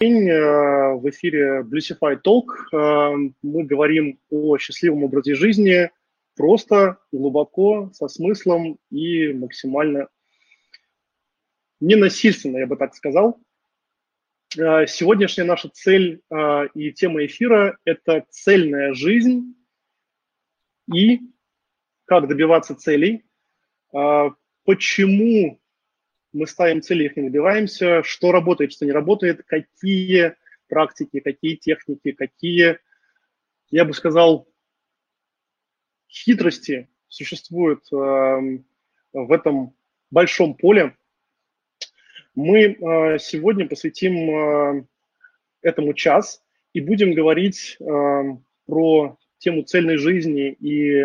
день. Э, в эфире Bluesify Talk. Э, мы говорим о счастливом образе жизни просто, глубоко, со смыслом и максимально ненасильственно, я бы так сказал. Э, сегодняшняя наша цель и тема эфира – это цельная жизнь и как добиваться целей, почему мы ставим цели, их не добиваемся, что работает, что не работает, какие практики, какие техники, какие, я бы сказал, хитрости существуют э, в этом большом поле. Мы э, сегодня посвятим э, этому час и будем говорить э, про тему цельной жизни и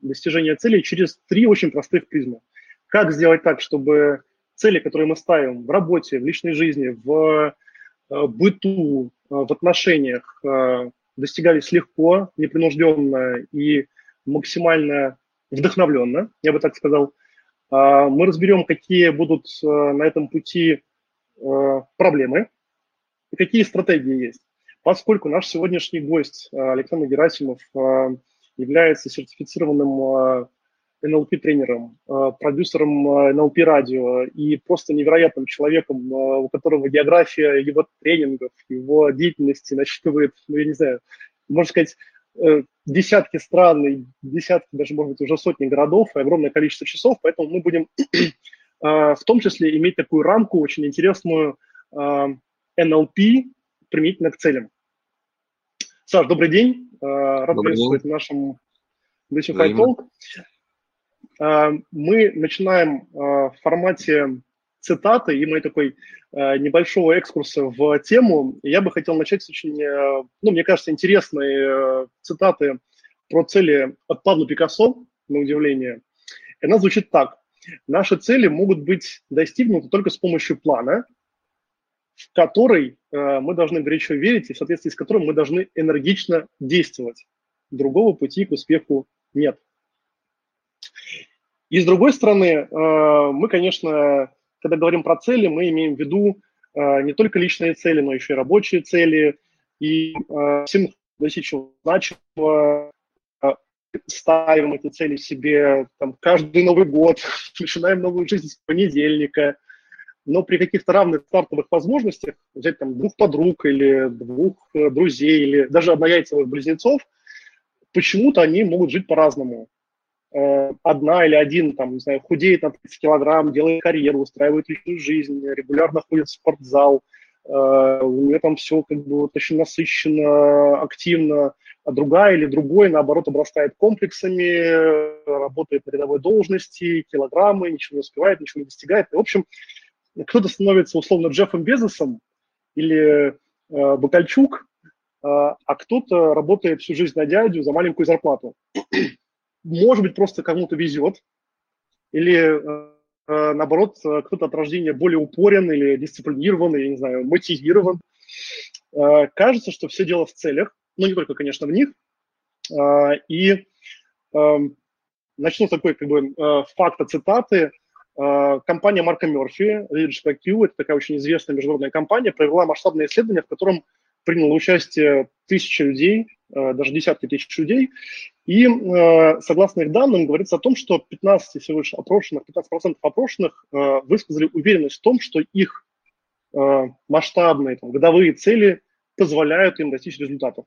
достижения целей через три очень простых призмы. Как сделать так, чтобы цели, которые мы ставим в работе, в личной жизни, в э, быту, э, в отношениях, э, достигались легко, непринужденно и максимально вдохновленно, я бы так сказал. А, мы разберем, какие будут на этом пути проблемы и какие стратегии есть. Поскольку наш сегодняшний гость Александр Герасимов является сертифицированным NLP-тренером, э, продюсером NLP э, радио и просто невероятным человеком, э, у которого география его тренингов, его деятельности насчитывает, ну, я не знаю, можно сказать, десятки стран, десятки, даже, может быть, уже сотни городов и огромное количество часов, поэтому мы будем в том числе иметь такую рамку очень интересную NLP применительно к целям. Саш, добрый день. Рад приветствовать в нашем Talk. Э, мы начинаем э, в формате цитаты и мой такой э, небольшого экскурса в тему. Я бы хотел начать с очень, ну, мне кажется, интересной цитаты про цели от Павла Пикассо, на удивление. Она звучит так. Наши цели могут быть достигнуты только с помощью плана, в который мы должны горячо верить и в соответствии с которым мы должны энергично действовать. Другого пути к успеху нет. И с другой стороны, э, мы, конечно, когда говорим про цели, мы имеем в виду э, не только личные цели, но еще и рабочие цели. И э, всем достичь значимого, ставим эти цели себе там, каждый Новый год, начинаем новую жизнь с понедельника. Но при каких-то равных стартовых возможностях взять там двух подруг или двух друзей, или даже однояйцевых близнецов, почему-то они могут жить по-разному. Э, одна или один, там, не знаю, худеет на 30 килограмм, делает карьеру, устраивает личную жизнь, регулярно ходит в спортзал, э, у нее там все как бы вот очень насыщенно, активно, а другая или другой, наоборот, обрастает комплексами, работает на рядовой должности, килограммы, ничего не успевает, ничего не достигает. И, в общем, кто-то становится условно Джеффом Безосом или э, Бакальчук, э, а кто-то работает всю жизнь на дядю за маленькую зарплату может быть, просто кому-то везет, или э, э, наоборот, кто-то от рождения более упорен или дисциплинирован, или, не знаю, мотивирован. Э, кажется, что все дело в целях, но не только, конечно, в них. И эм, начну с такой как бы факта цитаты. Компания Марка Мерфи, Leadership IQ, это такая очень известная международная компания, провела масштабное исследование, в котором приняло участие тысячи людей, даже десятки тысяч людей, и э, согласно их данным, говорится о том, что 15 всего лишь опрошенных, 15% опрошенных э, высказали уверенность в том, что их э, масштабные там, годовые цели позволяют им достичь результатов.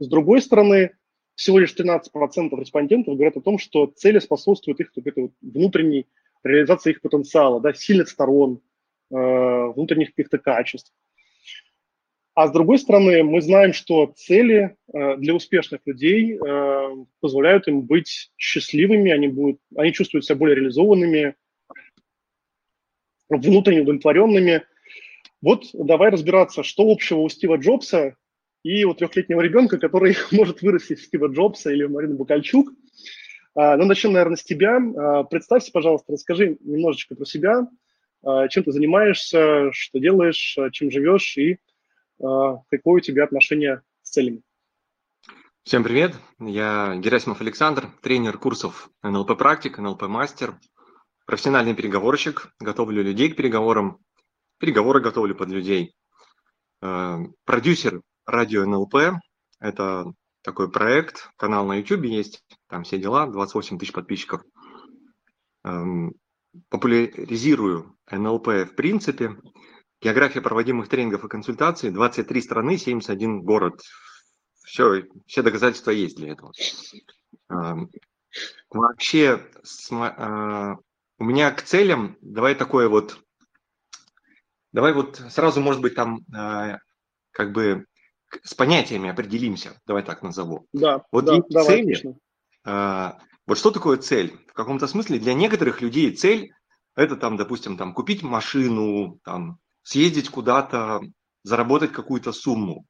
С другой стороны, всего лишь 13% респондентов говорят о том, что цели способствуют их вот, внутренней реализации их потенциала, да, сильных сторон, э, внутренних каких-то качеств. А с другой стороны, мы знаем, что цели э, для успешных людей э, позволяют им быть счастливыми, они, будут, они чувствуют себя более реализованными, внутренне удовлетворенными. Вот давай разбираться, что общего у Стива Джобса и у трехлетнего ребенка, который может вырасти в Стива Джобса или в Марину Букальчук. А, ну, начнем, наверное, с тебя. А, представься, пожалуйста, расскажи немножечко про себя, а, чем ты занимаешься, что делаешь, чем живешь и какое у тебя отношение с целями? Всем привет, я Герасимов Александр, тренер курсов НЛП практик, НЛП мастер, профессиональный переговорщик, готовлю людей к переговорам, переговоры готовлю под людей. э, продюсер радио НЛП. Это такой проект, канал на YouTube есть, там все дела, 28 тысяч подписчиков. Эм, популяризирую НЛП в принципе. География проводимых тренингов и консультаций, 23 страны, 71 город. Все, все доказательства есть для этого. Эм, вообще, э, у меня к целям, давай такое вот, давай вот сразу, может быть, там э, как бы с понятиями определимся, давай так назову. Да, вот да, давай, цели, э, вот что такое цель? В каком-то смысле для некоторых людей цель – это там, допустим, там купить машину, там съездить куда-то, заработать какую-то сумму.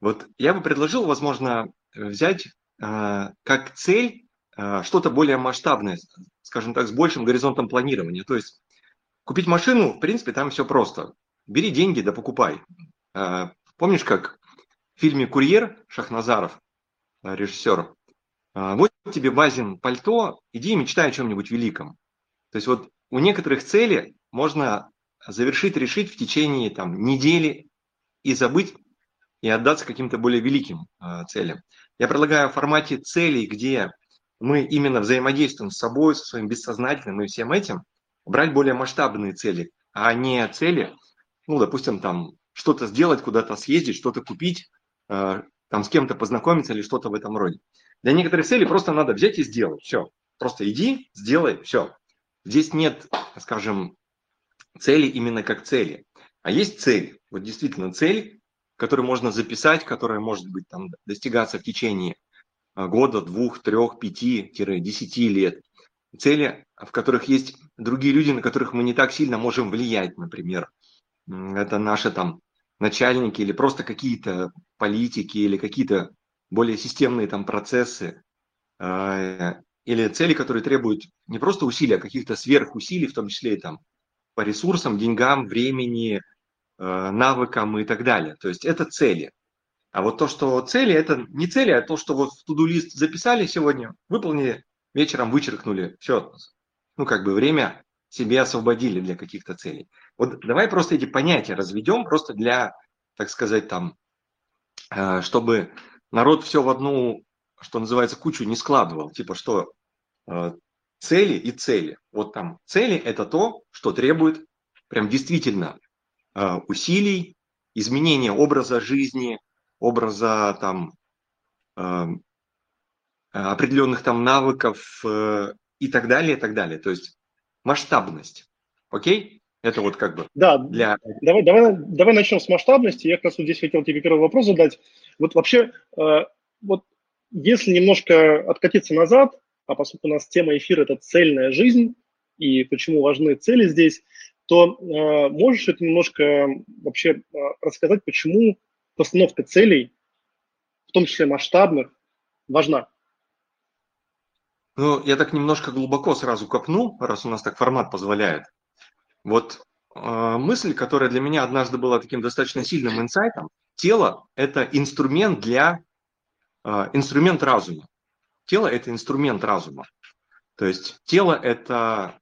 Вот я бы предложил, возможно, взять э, как цель э, что-то более масштабное, скажем так, с большим горизонтом планирования. То есть купить машину, в принципе, там все просто. Бери деньги да покупай. Э, помнишь, как в фильме «Курьер» Шахназаров, э, режиссер, э, вот тебе Базин пальто, иди и мечтай о чем-нибудь великом. То есть вот у некоторых целей можно завершить, решить в течение там, недели и забыть и отдаться каким-то более великим э, целям. Я предлагаю в формате целей, где мы именно взаимодействуем с собой, со своим бессознательным и всем этим, брать более масштабные цели, а не цели, ну, допустим, там что-то сделать, куда-то съездить, что-то купить, э, там с кем-то познакомиться или что-то в этом роде. Для некоторых целей просто надо взять и сделать. Все. Просто иди, сделай, все. Здесь нет, скажем, цели именно как цели. А есть цель. Вот действительно цель, которую можно записать, которая может быть там достигаться в течение а, года, двух, трех, пяти-десяти лет. Цели, в которых есть другие люди, на которых мы не так сильно можем влиять, например. Это наши там начальники или просто какие-то политики или какие-то более системные там процессы а, или цели, которые требуют не просто усилий, а каких-то сверхусилий, в том числе и там по ресурсам, деньгам, времени, а, навыкам и так далее. То есть это цели. А вот то, что цели, это не цели, а то, что вот в туду-лист записали сегодня, выполнили, вечером вычеркнули. Все, ну как бы время себе освободили для каких-то целей. Вот давай просто эти понятия разведем, просто для, так сказать, там, а, чтобы народ все в одну, что называется, кучу не складывал. Типа что э, цели и цели. Вот там цели это то, что требует прям действительно э, усилий, изменения образа жизни, образа там э, определенных там навыков э, и так далее, и так далее. То есть масштабность. Окей? Это вот как бы да, для... Давай, давай, давай начнем с масштабности. Я как раз вот здесь хотел тебе первый вопрос задать. Вот вообще, э, вот если немножко откатиться назад, а поскольку у нас тема эфира – это цельная жизнь, и почему важны цели здесь, то э, можешь это немножко вообще э, рассказать, почему постановка целей, в том числе масштабных, важна? Ну, я так немножко глубоко сразу копну, раз у нас так формат позволяет. Вот э, мысль, которая для меня однажды была таким достаточно сильным инсайтом, тело – это инструмент для э, инструмент разума. Тело – это инструмент разума. То есть тело – это,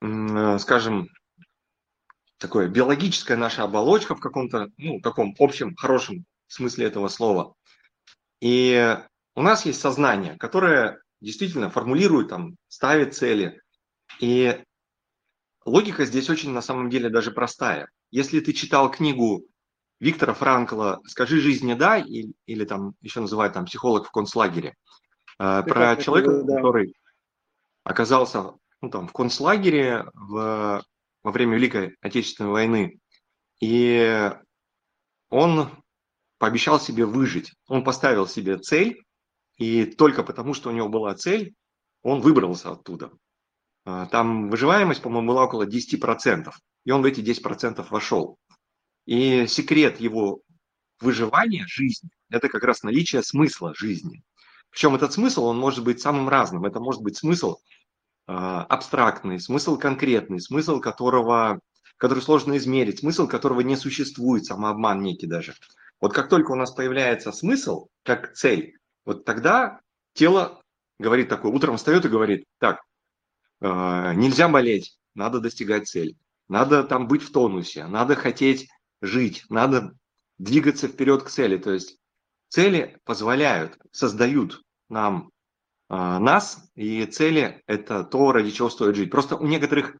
э, скажем, такое биологическая наша оболочка в каком-то, ну, таком общем, хорошем смысле этого слова. И у нас есть сознание, которое действительно формулирует, там, ставит цели. И логика здесь очень на самом деле даже простая. Если ты читал книгу Виктора Франкла «Скажи жизни да» или, или там еще называют там «Психолог в концлагере», э, про человека, да. который оказался ну, там, в концлагере в, во время Великой Отечественной войны, и он пообещал себе выжить. Он поставил себе цель, и только потому, что у него была цель, он выбрался оттуда. Э, там выживаемость, по-моему, была около 10%, и он в эти 10% вошел. И секрет его выживания жизни – это как раз наличие смысла жизни. Причем этот смысл, он может быть самым разным. Это может быть смысл э, абстрактный, смысл конкретный, смысл которого, который сложно измерить, смысл которого не существует, самообман некий даже. Вот как только у нас появляется смысл, как цель, вот тогда тело говорит такое, утром встает и говорит, так, э, нельзя болеть, надо достигать цели, надо там быть в тонусе, надо хотеть жить, надо двигаться вперед к цели. То есть цели позволяют, создают нам э, нас, и цели – это то, ради чего стоит жить. Просто у некоторых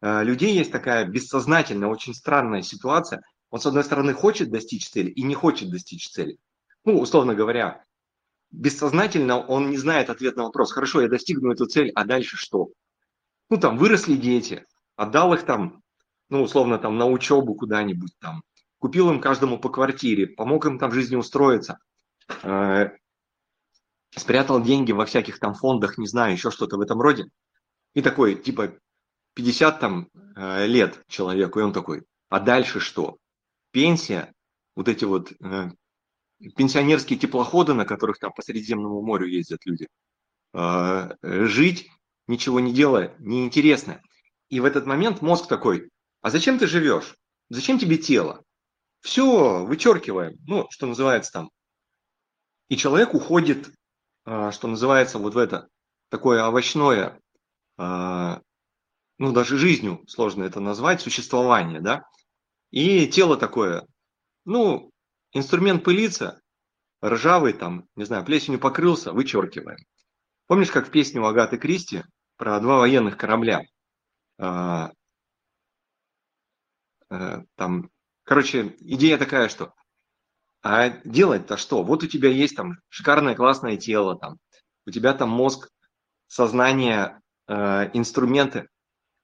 э, людей есть такая бессознательная, очень странная ситуация. Он, с одной стороны, хочет достичь цели и не хочет достичь цели. Ну, условно говоря, бессознательно он не знает ответ на вопрос. Хорошо, я достигну эту цель, а дальше что? Ну, там выросли дети, отдал их там, ну, условно, там на учебу куда-нибудь там, купил им каждому по квартире, помог им там в жизни устроиться, э, спрятал деньги во всяких там фондах, не знаю, еще что-то в этом роде. И такой, типа, 50 там э, лет человеку, и он такой, а дальше что? Пенсия, вот эти вот э, пенсионерские теплоходы, на которых там по Средиземному морю ездят люди. Э, жить, ничего не делая, неинтересно. И в этот момент мозг такой, а зачем ты живешь? Зачем тебе тело? Все, вычеркиваем. Ну, что называется там. И человек уходит, э, что называется, вот в это такое овощное, э, ну, даже жизнью сложно это назвать, существование, да. И тело такое, ну, Инструмент пылится, ржавый там, не знаю, плесенью покрылся, вычеркиваем. Помнишь, как в песне у Агаты Кристи про два военных корабля? А, там, короче, идея такая, что а делать-то что? Вот у тебя есть там шикарное классное тело, там, у тебя там мозг, сознание, э, инструменты.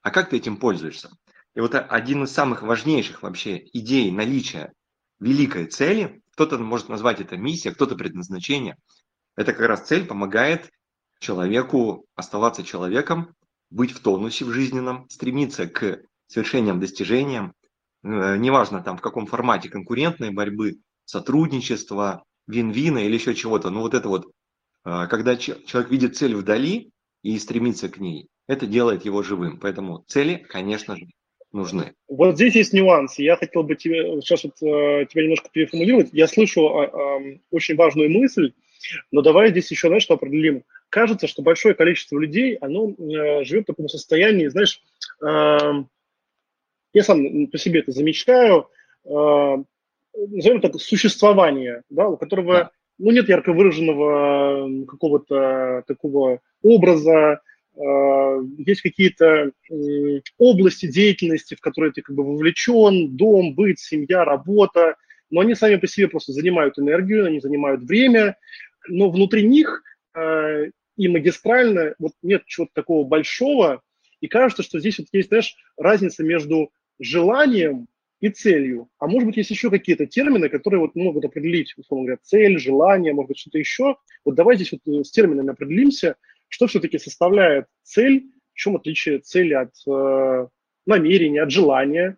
А как ты этим пользуешься? И вот один из самых важнейших вообще идей наличия великой цели, кто-то может назвать это миссия, кто-то предназначение. Это как раз цель помогает человеку оставаться человеком, быть в тонусе в жизненном, стремиться к совершениям, достижениям, э, неважно там в каком формате конкурентной борьбы, сотрудничества, вин-вина или еще чего-то. Но вот это вот, э, когда человек видит цель вдали и стремится к ней, это делает его живым. Поэтому цели, конечно же, нужны. Вот здесь есть нюансы. Я хотел бы тебе, сейчас вот, э, тебя немножко переформулировать. Я слышу э, э, очень важную мысль, но давай здесь еще, знаешь, что определим. Кажется, что большое количество людей, оно э, живет в таком состоянии, знаешь, э, я сам по себе это замечаю, э, назовем так, существование, да, у которого ну, нет ярко выраженного какого-то такого образа, Э, есть какие-то области деятельности, в которые ты как бы вовлечен, дом, быт, семья, работа, но они сами по себе просто занимают энергию, они занимают время, но внутри них э, и магистрально вот нет чего-то такого большого, и кажется, что здесь вот есть, знаешь, разница между желанием и целью. А может быть, есть еще какие-то термины, которые вот могут определить, условно говоря, цель, желание, может быть, что-то еще. Вот давай здесь вот э, с терминами определимся – что все-таки составляет цель, в чем отличие цели от э, намерения, от желания,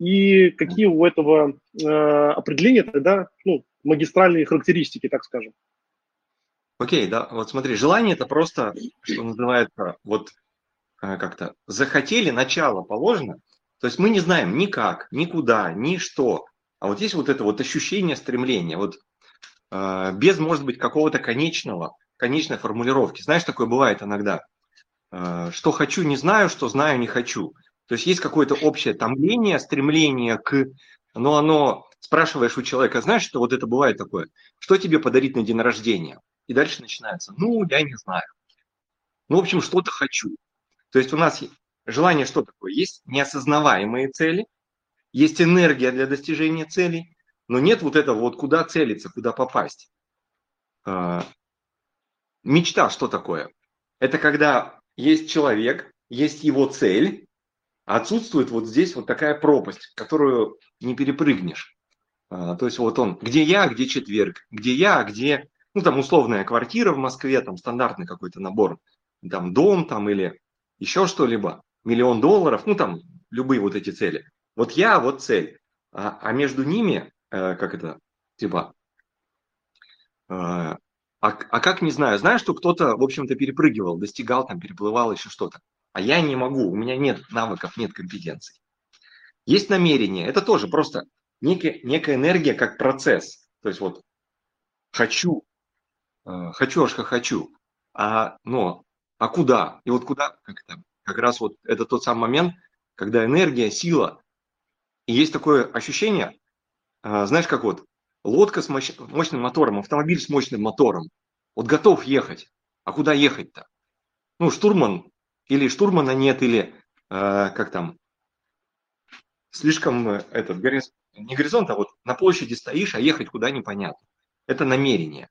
и какие у этого э, определения тогда ну, магистральные характеристики, так скажем. Окей, да, вот смотри, желание это просто, что называется, вот э, как-то захотели, начало положено, то есть мы не знаем ни как, ни что, а вот есть вот это вот ощущение стремления, вот э, без, может быть, какого-то конечного, конечной формулировки. Знаешь, такое бывает иногда. Э, что хочу, не знаю, что знаю, не хочу. То есть есть какое-то общее томление, стремление к... Но оно... Спрашиваешь у человека, знаешь, что вот это бывает такое? Что тебе подарить на день рождения? И дальше начинается. Ну, я не знаю. Ну, в общем, что-то хочу. То есть у нас желание что такое? Есть неосознаваемые цели, есть энергия для достижения целей, но нет вот этого вот куда целиться, куда попасть. Э, Мечта что такое? Это когда есть человек, есть его цель, а отсутствует вот здесь вот такая пропасть, которую не перепрыгнешь. А, то есть вот он, где я, где четверг, где я, где, ну там условная квартира в Москве, там стандартный какой-то набор, там дом там или еще что-либо, миллион долларов, ну там любые вот эти цели. Вот я, вот цель. А, а между ними, э, как это, типа, э, а, а как не знаю? Знаю, что кто-то, в общем-то, перепрыгивал, достигал, там, переплывал еще что-то. А я не могу, у меня нет навыков, нет компетенций. Есть намерение, это тоже просто некая, некая энергия как процесс. То есть вот хочу, э, хочу, аж хочу. А, но, а куда? И вот куда, как, это, как раз вот это тот самый момент, когда энергия, сила, и есть такое ощущение, а, знаешь, как вот лодка с мощным мотором, автомобиль с мощным мотором, вот готов ехать, а куда ехать-то? Ну, штурман, или штурмана нет, или как там, слишком э, этот, не горизонт, а вот на площади стоишь, а ехать куда непонятно. Это намерение.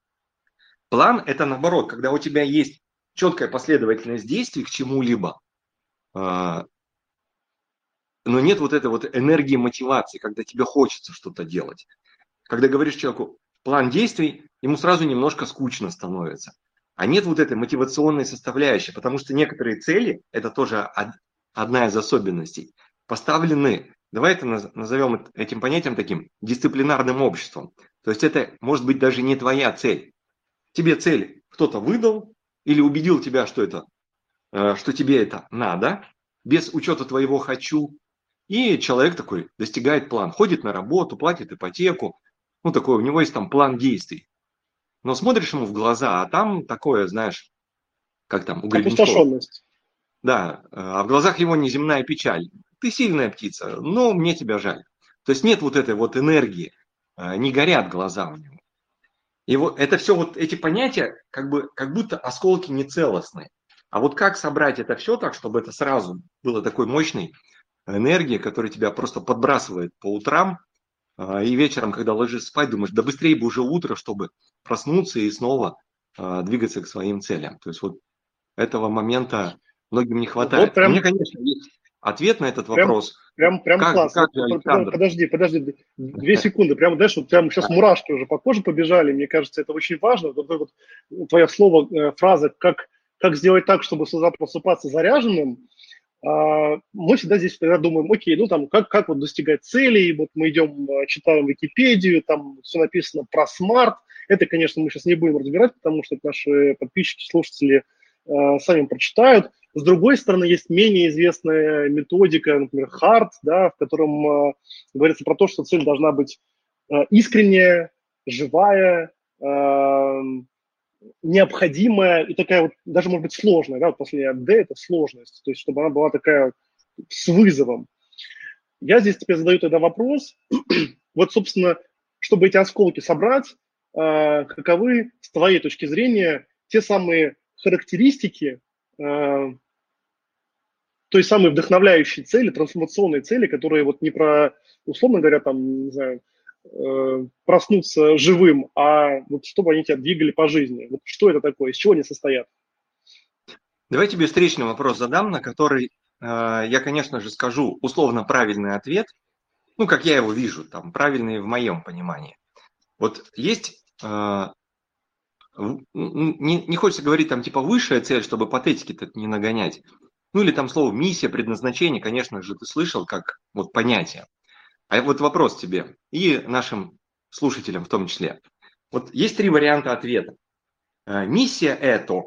План – это наоборот, когда у тебя есть четкая последовательность действий к чему-либо, но нет вот этой вот энергии мотивации, когда тебе хочется что-то делать. Когда говоришь человеку план действий, ему сразу немножко скучно становится. А нет вот этой мотивационной составляющей, потому что некоторые цели, это тоже одна из особенностей, поставлены, давай это назовем этим понятием таким дисциплинарным обществом. То есть это может быть даже не твоя цель. Тебе цель кто-то выдал или убедил тебя, что это, что тебе это надо, без учета твоего хочу. И человек такой достигает план, ходит на работу, платит ипотеку. Ну, такой, у него есть там план действий. Но смотришь ему в глаза, а там такое, знаешь, как там, у Гребенщикова. Да, э, а в глазах его неземная печаль. Ты сильная птица, но мне тебя жаль. То есть нет вот этой вот энергии, э, не горят глаза у него. И вот это все, вот эти понятия, как, бы, как будто осколки нецелостные. А вот как собрать это все так, чтобы это сразу было такой мощной энергией, которая тебя просто подбрасывает по утрам, а, и вечером, когда ложишься спать, думаешь, да быстрее бы уже утро, чтобы проснуться и снова а, двигаться к своим целям. То есть вот этого момента многим не хватает. Вот прям... Мне, конечно, есть ответ на этот прям, вопрос. Прям, прям как, классно. Как подожди, подожди, две секунды. Прямо, знаешь, вот прямо сейчас мурашки уже по коже побежали. Мне кажется, это очень важно. Вот, вот твое слово, э, фраза, как, как сделать так, чтобы просыпаться заряженным. А, мы всегда здесь тогда думаем, окей, ну там, как, как вот достигать целей, вот мы идем, э, читаем Википедию, там все написано про смарт. Это, конечно, мы сейчас не будем разбирать, потому что наши подписчики, слушатели э, сами прочитают. С другой стороны, есть менее известная методика, например, HART, да, в котором э, говорится про то, что цель должна быть э, искренняя, живая, э, необходимая и такая вот, даже, может быть, сложная. Да, вот последняя D – это сложность, то есть чтобы она была такая с вызовом. Я здесь тебе задаю тогда вопрос. вот, собственно, чтобы эти осколки собрать, э, каковы, с твоей точки зрения, те самые характеристики, Э, той самой вдохновляющей цели, трансформационной цели, которые вот не про, условно говоря, там, не знаю, э, проснуться живым, а вот чтобы они тебя двигали по жизни. Вот что это такое, из чего они состоят? Давай тебе встречный вопрос задам, на который э, я, конечно же, скажу условно правильный ответ, ну, как я его вижу, там, правильный в моем понимании. Вот есть не, не хочется говорить там типа высшая цель, чтобы патетики-то не нагонять. Ну или там слово миссия, предназначение, конечно же, ты слышал как вот понятие. А вот вопрос тебе и нашим слушателям в том числе. Вот есть три варианта ответа. Э, миссия это.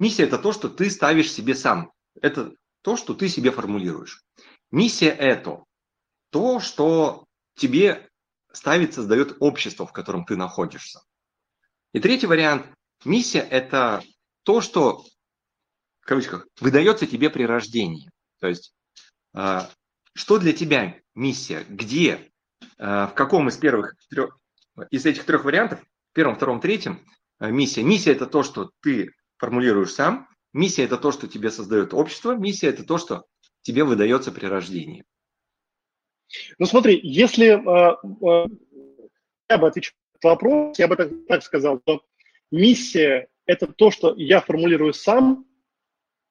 Миссия это то, что ты ставишь себе сам. Это то, что ты себе формулируешь. Миссия это то, что тебе ставит, создает общество, в котором ты находишься. И третий вариант. Миссия – это то, что, в кавычках, выдается тебе при рождении. То есть, э, что для тебя миссия? Где? Э, в каком из первых трех, из этих трех вариантов, первом, втором, третьем, э, миссия? Миссия – это то, что ты формулируешь сам. Миссия – это то, что тебе создает общество. Миссия – это то, что тебе выдается при рождении. Ну смотри, если э, я бы отвечал вопрос, я бы так, так сказал, что миссия – это то, что я формулирую сам,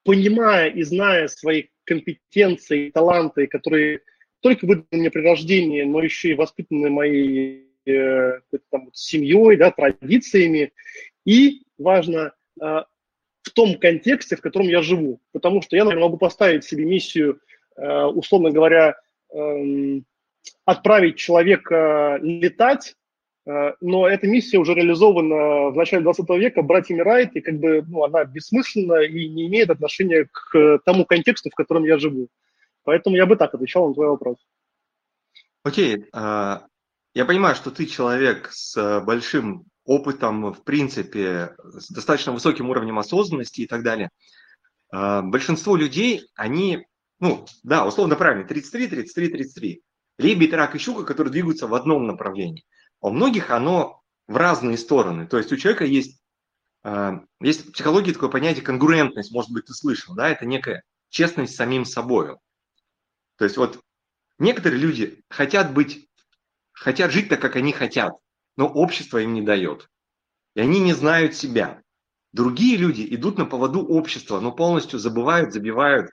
понимая и зная свои компетенции, таланты, которые только выданы мне при рождении, но еще и воспитаны моей э, там, семьей, да, традициями. И важно э, в том контексте, в котором я живу. Потому что я, наверное, могу поставить себе миссию, э, условно говоря, э, отправить человека летать, Э, но эта миссия уже реализована в начале 20 века братьями Райт, и как бы ну, она бессмысленна и не имеет отношения к тому контексту, в котором я живу. Поэтому я бы так отвечал на твой вопрос. Окей. А, я понимаю, что ты человек с большим опытом, в принципе, с достаточно высоким уровнем осознанности и так далее. А, большинство людей, они, ну, да, условно правильно, 33, 33, 33. лебедь, рак и щука, которые двигаются в одном направлении. А у многих оно в разные стороны. То есть у человека есть, э, есть в психологии такое понятие конгруентность, может быть, ты слышал, да, это некая честность с самим собой. То есть вот некоторые люди хотят быть, хотят жить так, как они хотят, но общество им не дает. И они не знают себя. Другие люди идут на поводу общества, но полностью забывают, забивают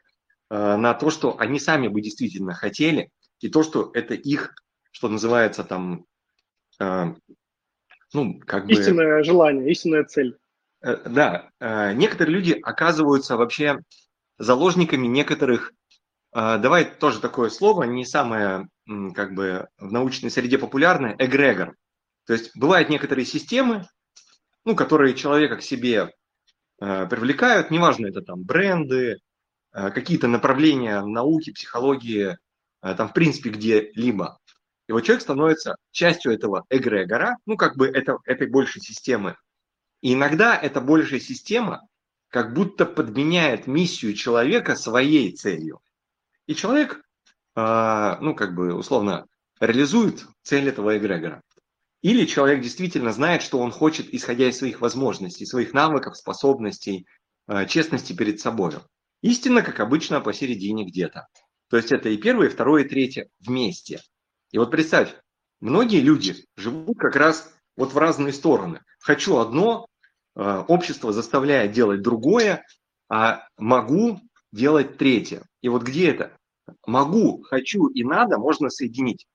э, на то, что они сами бы действительно хотели, и то, что это их, что называется там, э, ну, как бы... Истинное желание, истинная цель. Э, да, э, некоторые люди оказываются вообще заложниками некоторых, давай тоже такое слово, не самое как бы в научной среде популярное, эгрегор. То есть бывают некоторые системы, ну, которые человека к себе э, привлекают, неважно, это там бренды, э, какие-то направления науки, психологии, там, в принципе, где-либо. И вот человек становится частью этого эгрегора, ну, как бы это, этой большей системы. И иногда эта большая система как будто подменяет миссию человека своей целью. И человек, э, ну, как бы, условно, реализует цель этого эгрегора. Или человек действительно знает, что он хочет, исходя из своих возможностей, своих навыков, способностей, э, честности перед собой. Истина, как обычно, посередине где-то. То есть это и первое, и второе, и третье вместе. И вот представь, многие люди живут как раз вот в разные стороны. Хочу одно, э, общество заставляет делать другое, а могу делать третье. И вот где это? Могу, хочу и надо можно соединить.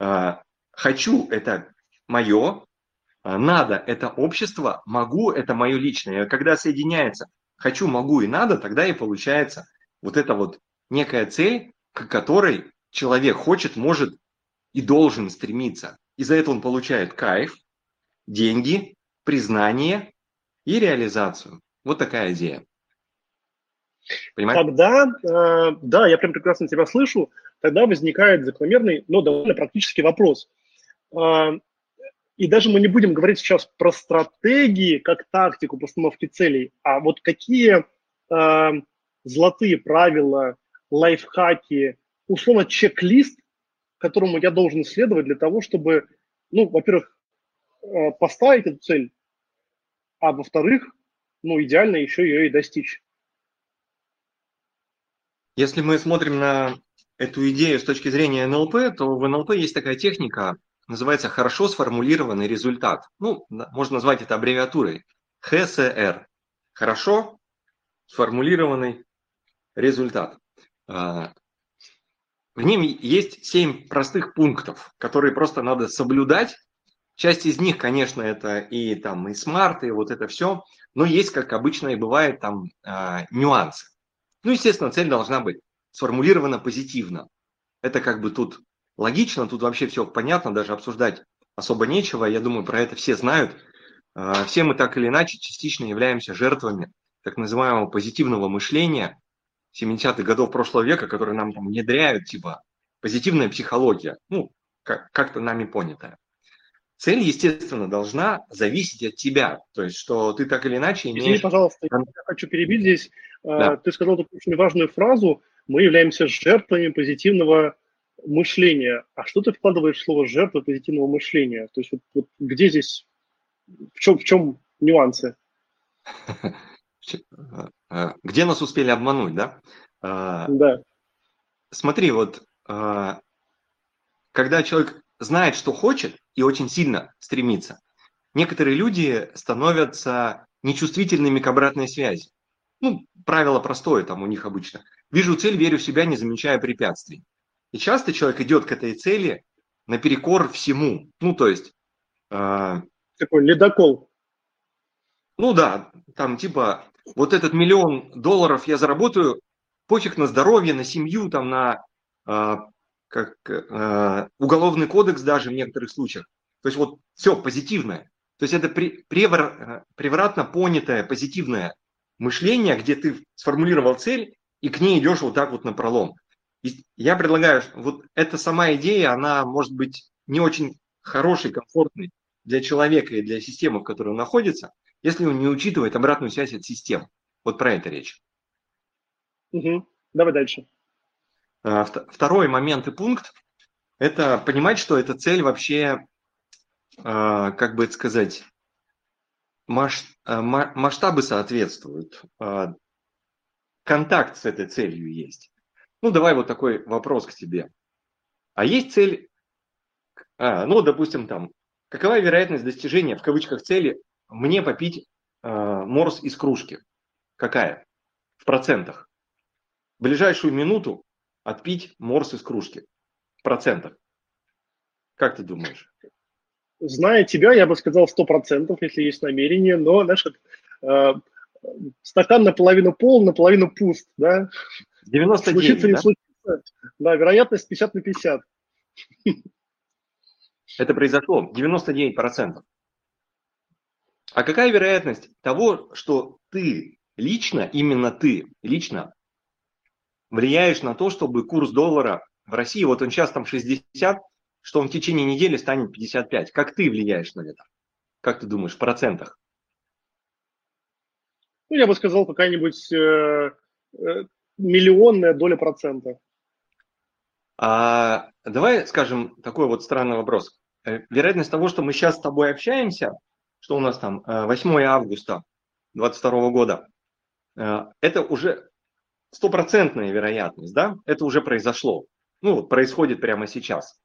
Э, хочу – это мое, а, надо – это общество, могу – это мое личное. Когда соединяется хочу, могу и надо, тогда и получается вот эта вот некая цель, к которой человек хочет, может и должен стремиться. И за это он получает кайф, деньги, признание и реализацию. Вот такая идея. Понимаете? Тогда, э, да, я прям прекрасно тебя слышу, тогда возникает закономерный, но довольно практический вопрос. Э, и даже мы не будем говорить сейчас про стратегии как тактику постановки целей, а вот какие э, золотые правила, лайфхаки, условно чек-лист, которому я должен исследовать для того, чтобы, ну, во-первых, поставить эту цель, а во-вторых, ну, идеально еще ее и достичь. Если мы смотрим на эту идею с точки зрения НЛП, то в НЛП есть такая техника называется хорошо сформулированный результат. Ну, можно назвать это аббревиатурой. ХСР. Хорошо сформулированный результат. А, в нем есть семь простых пунктов, которые просто надо соблюдать. Часть из них, конечно, это и там и смарт, и вот это все, но есть, как обычно и бывает, там э, нюансы. Ну, естественно, цель должна быть сформулирована позитивно. Это как бы тут логично, тут вообще все понятно, даже обсуждать особо нечего. Я думаю, про это все знают. А, все мы так или иначе частично являемся жертвами так называемого позитивного мышления 70-х годов прошлого века, которые нам там внедряют, типа позитивная психология, ну, как- как-то нами понятая. Цель, естественно, должна зависеть от тебя. То есть, что ты так или иначе имеешь... Извини, пожалуйста, я хочу перебить здесь. А, да. Ты сказал такую очень важную фразу. Мы являемся жертвами позитивного мышления. А что ты вкладываешь в слово жертва позитивного мышления? То есть вот, вот где здесь, в чем, в чем нюансы? Где нас успели обмануть, да? А, да. Смотри, вот когда человек знает, что хочет и очень сильно стремится, некоторые люди становятся нечувствительными к обратной связи. Ну, правило простое там у них обычно. Вижу цель, верю в себя, не замечая препятствий. И часто человек идет к этой цели наперекор всему. Ну, то есть... Э, Такой ледокол. Ну да, там типа вот этот миллион долларов я заработаю, пофиг на здоровье, на семью, там на э, как, э, уголовный кодекс даже в некоторых случаях. То есть вот все позитивное. То есть это превр, превратно понятое позитивное мышление, где ты сформулировал цель и к ней идешь вот так вот на пролом я предлагаю, вот эта сама идея, она может быть не очень хорошей, комфортной для человека и для системы, в которой он находится, если он не учитывает обратную связь от систем. Вот про это речь. Угу. Давай дальше. А, второй момент и пункт – это понимать, что эта цель вообще, а, как бы это сказать, масштабы соответствуют, контакт с этой целью есть. Ну, давай вот такой вопрос к тебе. А есть цель, а, ну, допустим, там, какова вероятность достижения, в кавычках, цели мне попить э, морс из кружки? Какая? В процентах. В ближайшую минуту отпить морс из кружки. В процентах. Как ты думаешь? Зная тебя, я бы сказал 100%, если есть намерение, но, знаешь, э, стакан наполовину пол, наполовину пуст, да? 99, случится, да? случится. Да, вероятность 50 на 50. Это произошло 99%. А какая вероятность того, что ты лично, именно ты лично влияешь на то, чтобы курс доллара в России, вот он сейчас там 60, что он в течение недели станет 55. Как ты влияешь на это? Как ты думаешь, в процентах? Ну, я бы сказал, какая-нибудь э, э, миллионная доля процента. А, давай скажем такой вот странный вопрос. Э, вероятность того, что мы сейчас с тобой общаемся, что у нас там 8 э, августа 2022 года, э, это уже стопроцентная вероятность, да? Это уже произошло. Ну, вот происходит прямо сейчас.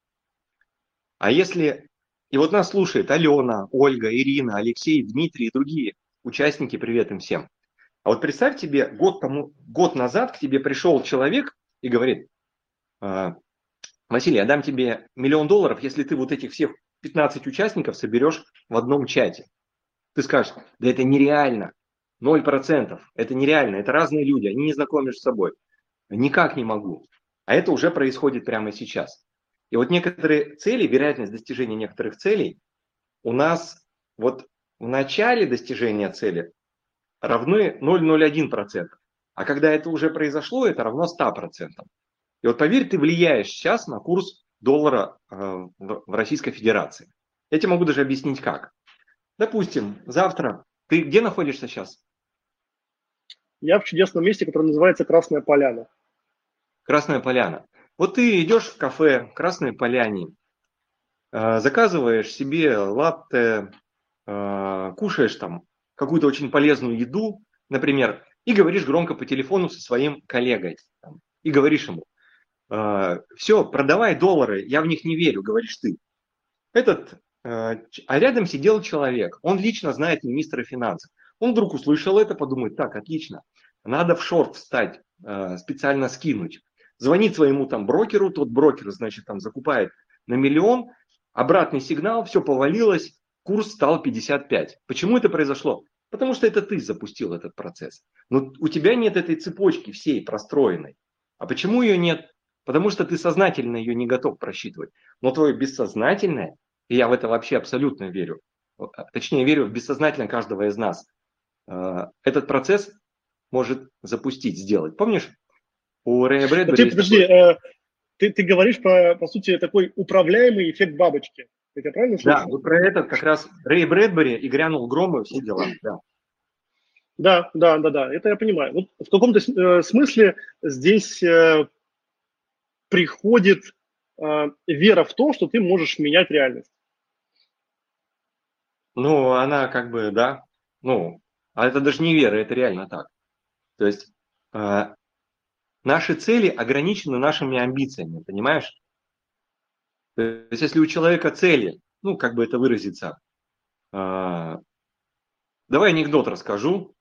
А если... И вот нас слушает Алена, Ольга, Ирина, Алексей, Дмитрий и другие участники, привет им всем. А вот представь тебе, год, тому, год назад к тебе пришел человек и говорит, Василий, я дам тебе миллион долларов, если ты вот этих всех 15 участников соберешь в одном чате. Ты скажешь, да это нереально, 0%, это нереально, это разные люди, они не знакомишь с собой. Никак не могу. А это уже происходит прямо сейчас. И вот некоторые цели, вероятность достижения некоторых целей у нас вот в начале достижения цели равны 0,01%. А когда это уже произошло, это равно 100%. И вот поверь, ты влияешь сейчас на курс доллара э, в Российской Федерации. Я тебе могу даже объяснить как. Допустим, завтра ты где находишься сейчас? Я в чудесном месте, которое называется Красная Поляна. Красная Поляна. Вот ты идешь в кафе Красной Поляне, э, заказываешь себе латте, э, кушаешь там какую-то очень полезную еду, например, и говоришь громко по телефону со своим коллегой. И говоришь ему, «А, все, продавай доллары, я в них не верю, говоришь ты. Этот, а, рядом сидел человек, он лично знает министра финансов. Он вдруг услышал это, подумает, так, отлично, надо в шорт встать, специально скинуть. Звонит своему там брокеру, тот брокер, значит, там закупает на миллион, обратный сигнал, все повалилось, курс стал 55. Почему это произошло? Потому что это ты запустил этот процесс. Но у тебя нет этой цепочки всей простроенной. А почему ее нет? Потому что ты сознательно ее не готов просчитывать. Но твое бессознательное, и я в это вообще абсолютно верю, точнее верю в бессознательное каждого из нас, э, этот процесс может запустить, сделать. Помнишь, у Рэя Брэдбери... Подожди, такой... э, ты, ты говоришь про, по сути, такой управляемый эффект бабочки. Это правильно слышал? Да, вот про этот как раз Рэй Брэдбери и грянул гром и все дела. Да. Да, да, да, да, это я понимаю. Вот в каком-то э, смысле здесь э, приходит э, вера в то, что ты можешь менять реальность. Ну, она как бы, да, ну, а это даже не вера, это реально так. То есть э, наши цели ограничены нашими амбициями, понимаешь? То есть если у человека цели, ну, как бы это выразиться, э, давай анекдот расскажу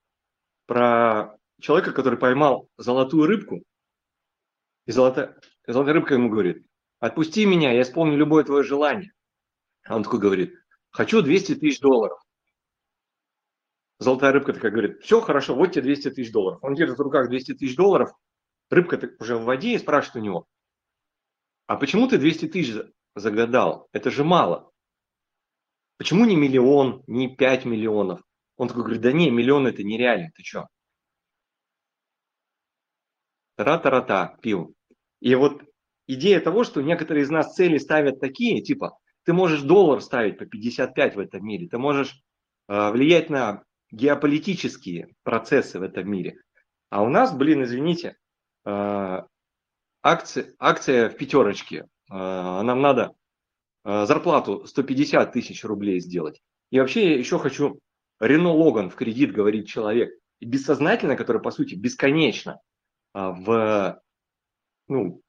про человека, который поймал золотую рыбку, и золотая, золотая рыбка ему говорит, отпусти меня, я исполню любое твое желание. А он такой говорит, хочу 200 тысяч долларов. Золотая рыбка такая говорит, все хорошо, вот тебе 200 тысяч долларов. Он держит в руках 200 тысяч долларов, рыбка уже в воде и спрашивает у него, а почему ты 200 тысяч загадал? Это же мало. Почему не миллион, не 5 миллионов? Он такой говорит, да не, миллион это нереально, ты что? Тара-тара-та, пил. И вот идея того, что некоторые из нас цели ставят такие, типа, ты можешь доллар ставить по 55 в этом мире, ты можешь э, влиять на геополитические процессы в этом мире. А у нас, блин, извините, акция, акция в пятерочке нам надо зарплату 150 тысяч рублей сделать. И вообще я еще хочу Рено Логан в кредит, говорит человек, и бессознательно, который, по сути, бесконечно в, ну,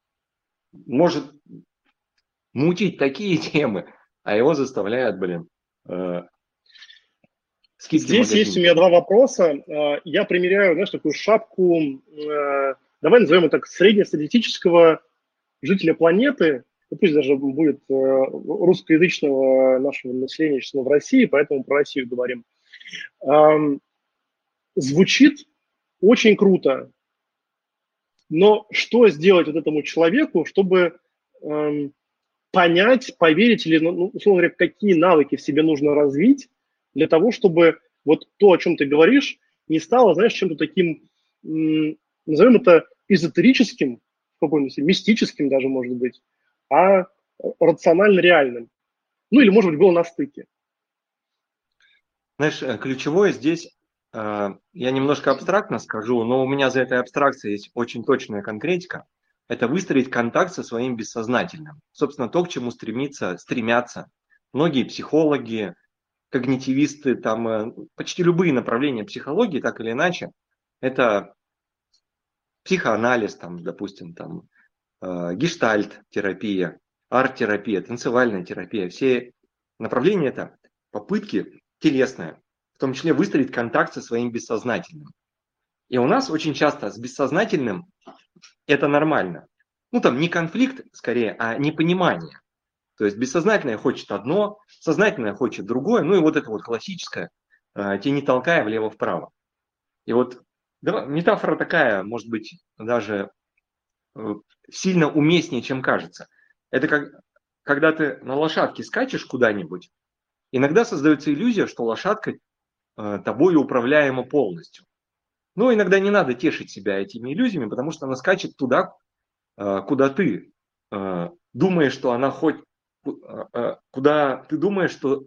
может мутить такие темы, а его заставляют, блин, э, Здесь есть у меня два вопроса. Э, я примеряю, знаешь, такую шапку, э, давай назовем это так, среднестатистического жителя планеты, ну, пусть даже будет э, русскоязычного нашего населения число в России, поэтому про Россию говорим. Звучит очень круто, но что сделать вот этому человеку, чтобы эм, понять, поверить или, ну, ну, условно говоря, какие навыки в себе нужно развить для того, чтобы вот то, о чем ты говоришь, не стало, знаешь, чем-то таким, назовем это эзотерическим, в каком-то смысле, мистическим даже, может быть, а рационально реальным. Ну или, может быть, было на стыке. Знаешь, э, ключевое здесь, э, я немножко абстрактно скажу, но у меня за этой абстракцией есть очень точная конкретика – это выстроить контакт со своим бессознательным. Собственно, то, к чему стремится, стремятся многие психологи, когнитивисты, там э, почти любые направления психологии, так или иначе, это психоанализ, там, допустим, там, э, гештальт-терапия, арт-терапия, танцевальная терапия. Все направления это попытки телесные, в том числе выстроить контакт со своим бессознательным. И у нас очень часто с бессознательным это нормально. Ну, там не конфликт, скорее, а непонимание. То есть бессознательное хочет одно, сознательное хочет другое, ну и вот это вот классическое, э, не толкая влево-вправо. И вот да, метафора такая, может быть, даже э, сильно уместнее, чем кажется. Это как, когда ты на лошадке скачешь куда-нибудь, иногда создается иллюзия, что лошадка э, тобой управляема полностью. Но иногда не надо тешить себя этими иллюзиями, потому что она скачет туда, э, куда ты э, думаешь, что она хоть, э, куда ты думаешь, что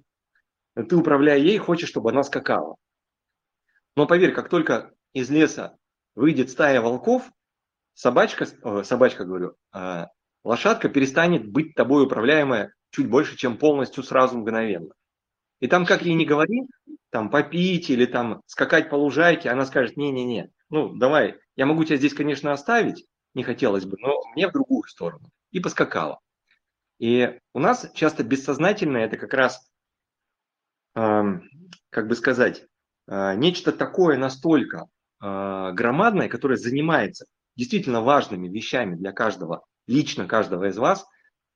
ты, управляя ей, хочешь, чтобы она скакала. Но поверь, как только из леса выйдет стая волков, собачка, собачка говорю, лошадка перестанет быть тобой управляемая чуть больше, чем полностью сразу мгновенно. И там, как ей не говори, там попить или там скакать по лужайке, она скажет, не-не-не, ну давай, я могу тебя здесь, конечно, оставить, не хотелось бы, но мне в другую сторону. И поскакала. И у нас часто бессознательное это как раз, э, как бы сказать, э, нечто такое настолько э, громадное, которое занимается действительно важными вещами для каждого, лично каждого из вас,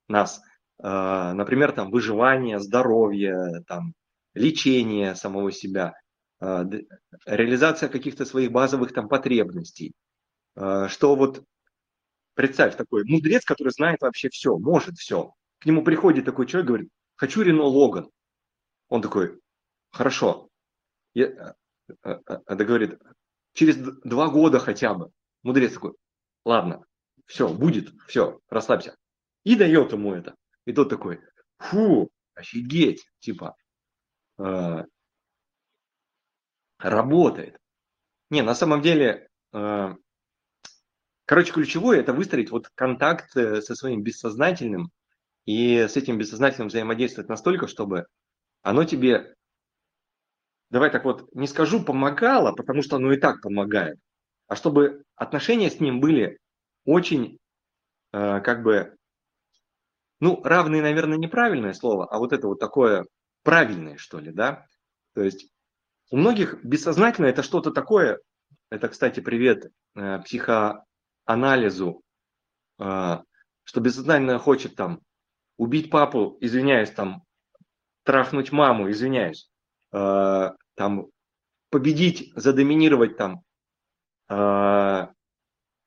нас, э, например, там выживание, здоровье, там лечение самого себя, а, реализация каких-то своих базовых там потребностей. А, что вот представь такой мудрец, который знает вообще все, может все. К нему приходит такой человек, говорит, хочу Рено Логан. Он такой, хорошо. Я, а, это говорит, через два года хотя бы. Мудрец такой, ладно, все, будет, все, расслабься. И дает ему это. И тот такой, фу, офигеть, типа, Э, работает. Не, на самом деле, э, короче, ключевое это выстроить вот контакт э, со своим бессознательным и с этим бессознательным взаимодействовать настолько, чтобы оно тебе, давай так вот, не скажу помогало, потому что оно и так помогает, а чтобы отношения с ним были очень, как бы, ну, равные, наверное, неправильное слово, а вот это вот такое правильные, что ли, да? То есть у многих бессознательно это что-то такое, это, кстати, привет э, психоанализу, э, что бессознательно хочет там убить папу, извиняюсь, там, трахнуть маму, извиняюсь, э, там, победить, задоминировать там, э,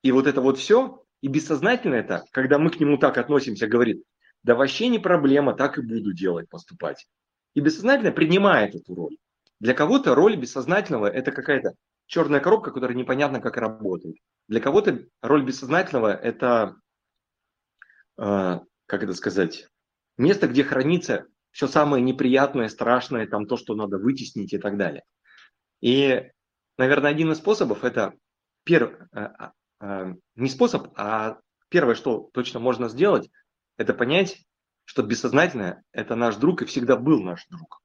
и вот это вот все, и бессознательно это, когда мы к нему так относимся, говорит, да вообще не проблема, так и буду делать, поступать и бессознательно принимает эту роль. Для кого-то роль бессознательного – это какая-то черная коробка, которая непонятно как работает. Для кого-то роль бессознательного – это, э, как это сказать, место, где хранится все самое неприятное, страшное, там то, что надо вытеснить и так далее. И, наверное, один из способов – это пер, э, э, не способ, а первое, что точно можно сделать, это понять, что бессознательное – это наш друг и всегда был наш друг.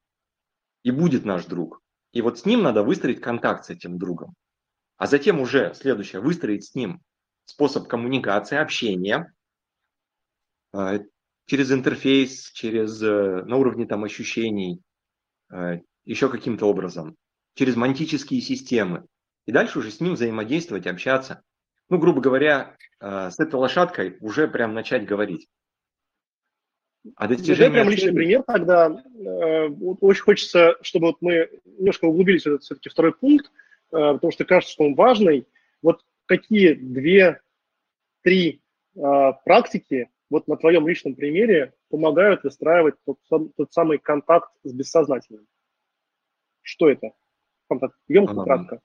И будет наш друг. И вот с ним надо выстроить контакт с этим другом. А затем уже следующее, выстроить с ним способ коммуникации, общения э, через интерфейс, через, э, на уровне там ощущений, э, еще каким-то образом, через мантические системы. И дальше уже с ним взаимодействовать, общаться. Ну, грубо говоря, с этой лошадкой уже прям начать говорить. А достижение... прям личный пример тогда. Очень хочется, чтобы вот мы немножко углубились в этот все-таки второй пункт, потому что кажется, что он важный. Вот какие две-три практики вот на твоем личном примере помогают выстраивать тот, тот самый контакт с бессознательным? Что это? Контакт. Емко, кратко.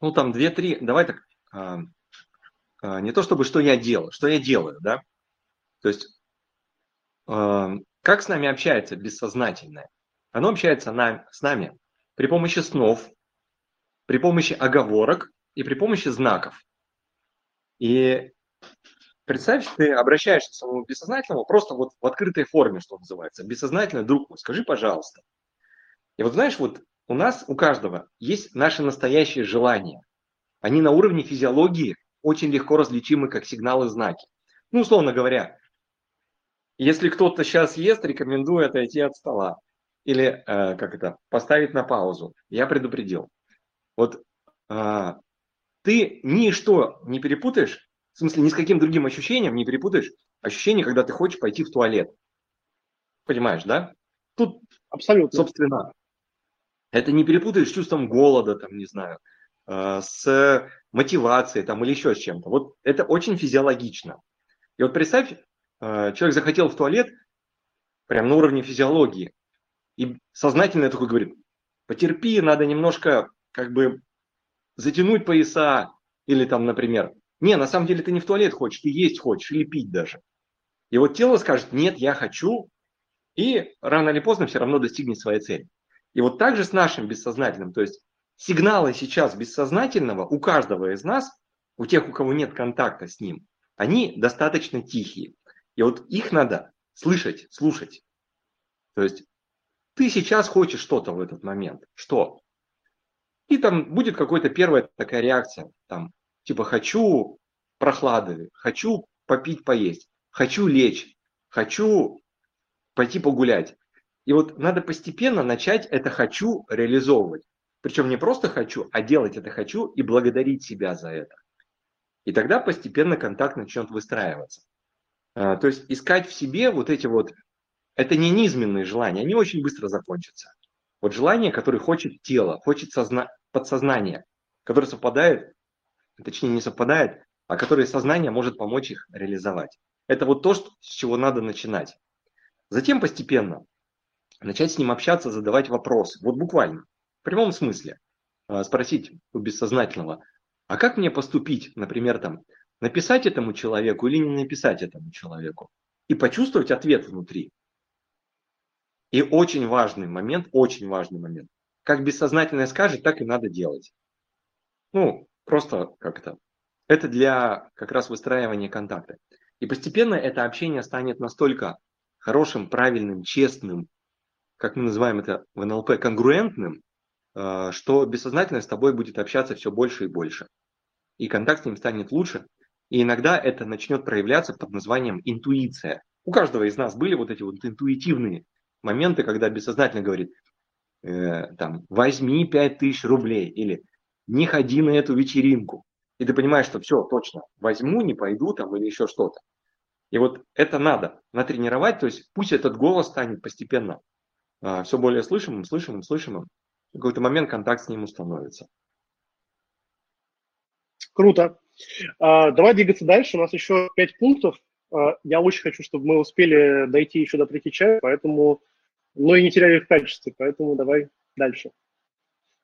Ну, там две-три, давай так, а, а, не то чтобы что я делаю, что я делаю, да? То есть, а, как с нами общается бессознательное? Оно общается на, с нами при помощи снов, при помощи оговорок и при помощи знаков. И Представь, ты обращаешься к своему бессознательному просто вот в открытой форме, что называется. Бессознательно, друг мой, скажи, пожалуйста. И вот знаешь, вот у нас, у каждого есть наши настоящие желания. Они на уровне физиологии очень легко различимы как сигналы знаки. Ну, условно говоря, если кто-то сейчас ест, рекомендую отойти от стола. Или, э, как это, поставить на паузу. Я предупредил. Вот э, ты ничто не перепутаешь в смысле, ни с каким другим ощущением не перепутаешь ощущение, когда ты хочешь пойти в туалет. Понимаешь, да? Тут абсолютно, собственно, это не перепутаешь с чувством голода, там, не знаю, э, с мотивацией там, или еще с чем-то. Вот это очень физиологично. И вот представь, э, человек захотел в туалет прям на уровне физиологии, и сознательно такой говорит, потерпи, надо немножко как бы затянуть пояса, или там, например, не, на самом деле ты не в туалет хочешь, ты есть хочешь или пить даже. И вот тело скажет, нет, я хочу, и рано или поздно все равно достигнет своей цели. И вот так же с нашим бессознательным, то есть сигналы сейчас бессознательного у каждого из нас, у тех, у кого нет контакта с ним, они достаточно тихие. И вот их надо слышать, слушать. То есть ты сейчас хочешь что-то в этот момент. Что? И там будет какая-то первая такая реакция. Там, Типа хочу прохлады, хочу попить, поесть, хочу лечь, хочу пойти погулять. И вот надо постепенно начать это хочу реализовывать. Причем не просто хочу, а делать это хочу и благодарить себя за это. И тогда постепенно контакт начнет выстраиваться. А, то есть искать в себе вот эти вот, это не низменные желания, они очень быстро закончатся. Вот желание, которое хочет тело, хочет созна... подсознание, которое совпадает точнее не совпадает, а которые сознание может помочь их реализовать. Это вот то, с чего надо начинать. Затем постепенно начать с ним общаться, задавать вопросы. Вот буквально, в прямом смысле. А, спросить у бессознательного, а как мне поступить, например, там, написать этому человеку или не написать этому человеку? И почувствовать ответ внутри. И очень важный момент, очень важный момент. Как бессознательное скажет, так и надо делать. Ну, Просто как это? Это для как раз выстраивания контакта. И постепенно это общение станет настолько хорошим, правильным, честным, как мы называем это в НЛП, конгруентным, э, что бессознательно с тобой будет общаться все больше и больше. И контакт с ним станет лучше. И иногда это начнет проявляться под названием интуиция. У каждого из нас были вот эти вот интуитивные моменты, когда бессознательно говорит, э, там, возьми 5000 рублей или не ходи на эту вечеринку. И ты понимаешь, что все, точно, возьму, не пойду там или еще что-то. И вот это надо натренировать, то есть пусть этот голос станет постепенно а, все более слышимым, слышимым, слышимым. В какой-то момент контакт с ним установится. Круто. А, давай двигаться дальше. У нас еще пять пунктов. А, я очень хочу, чтобы мы успели дойти еще до третьей части, поэтому, но и не теряли в качестве, поэтому давай дальше.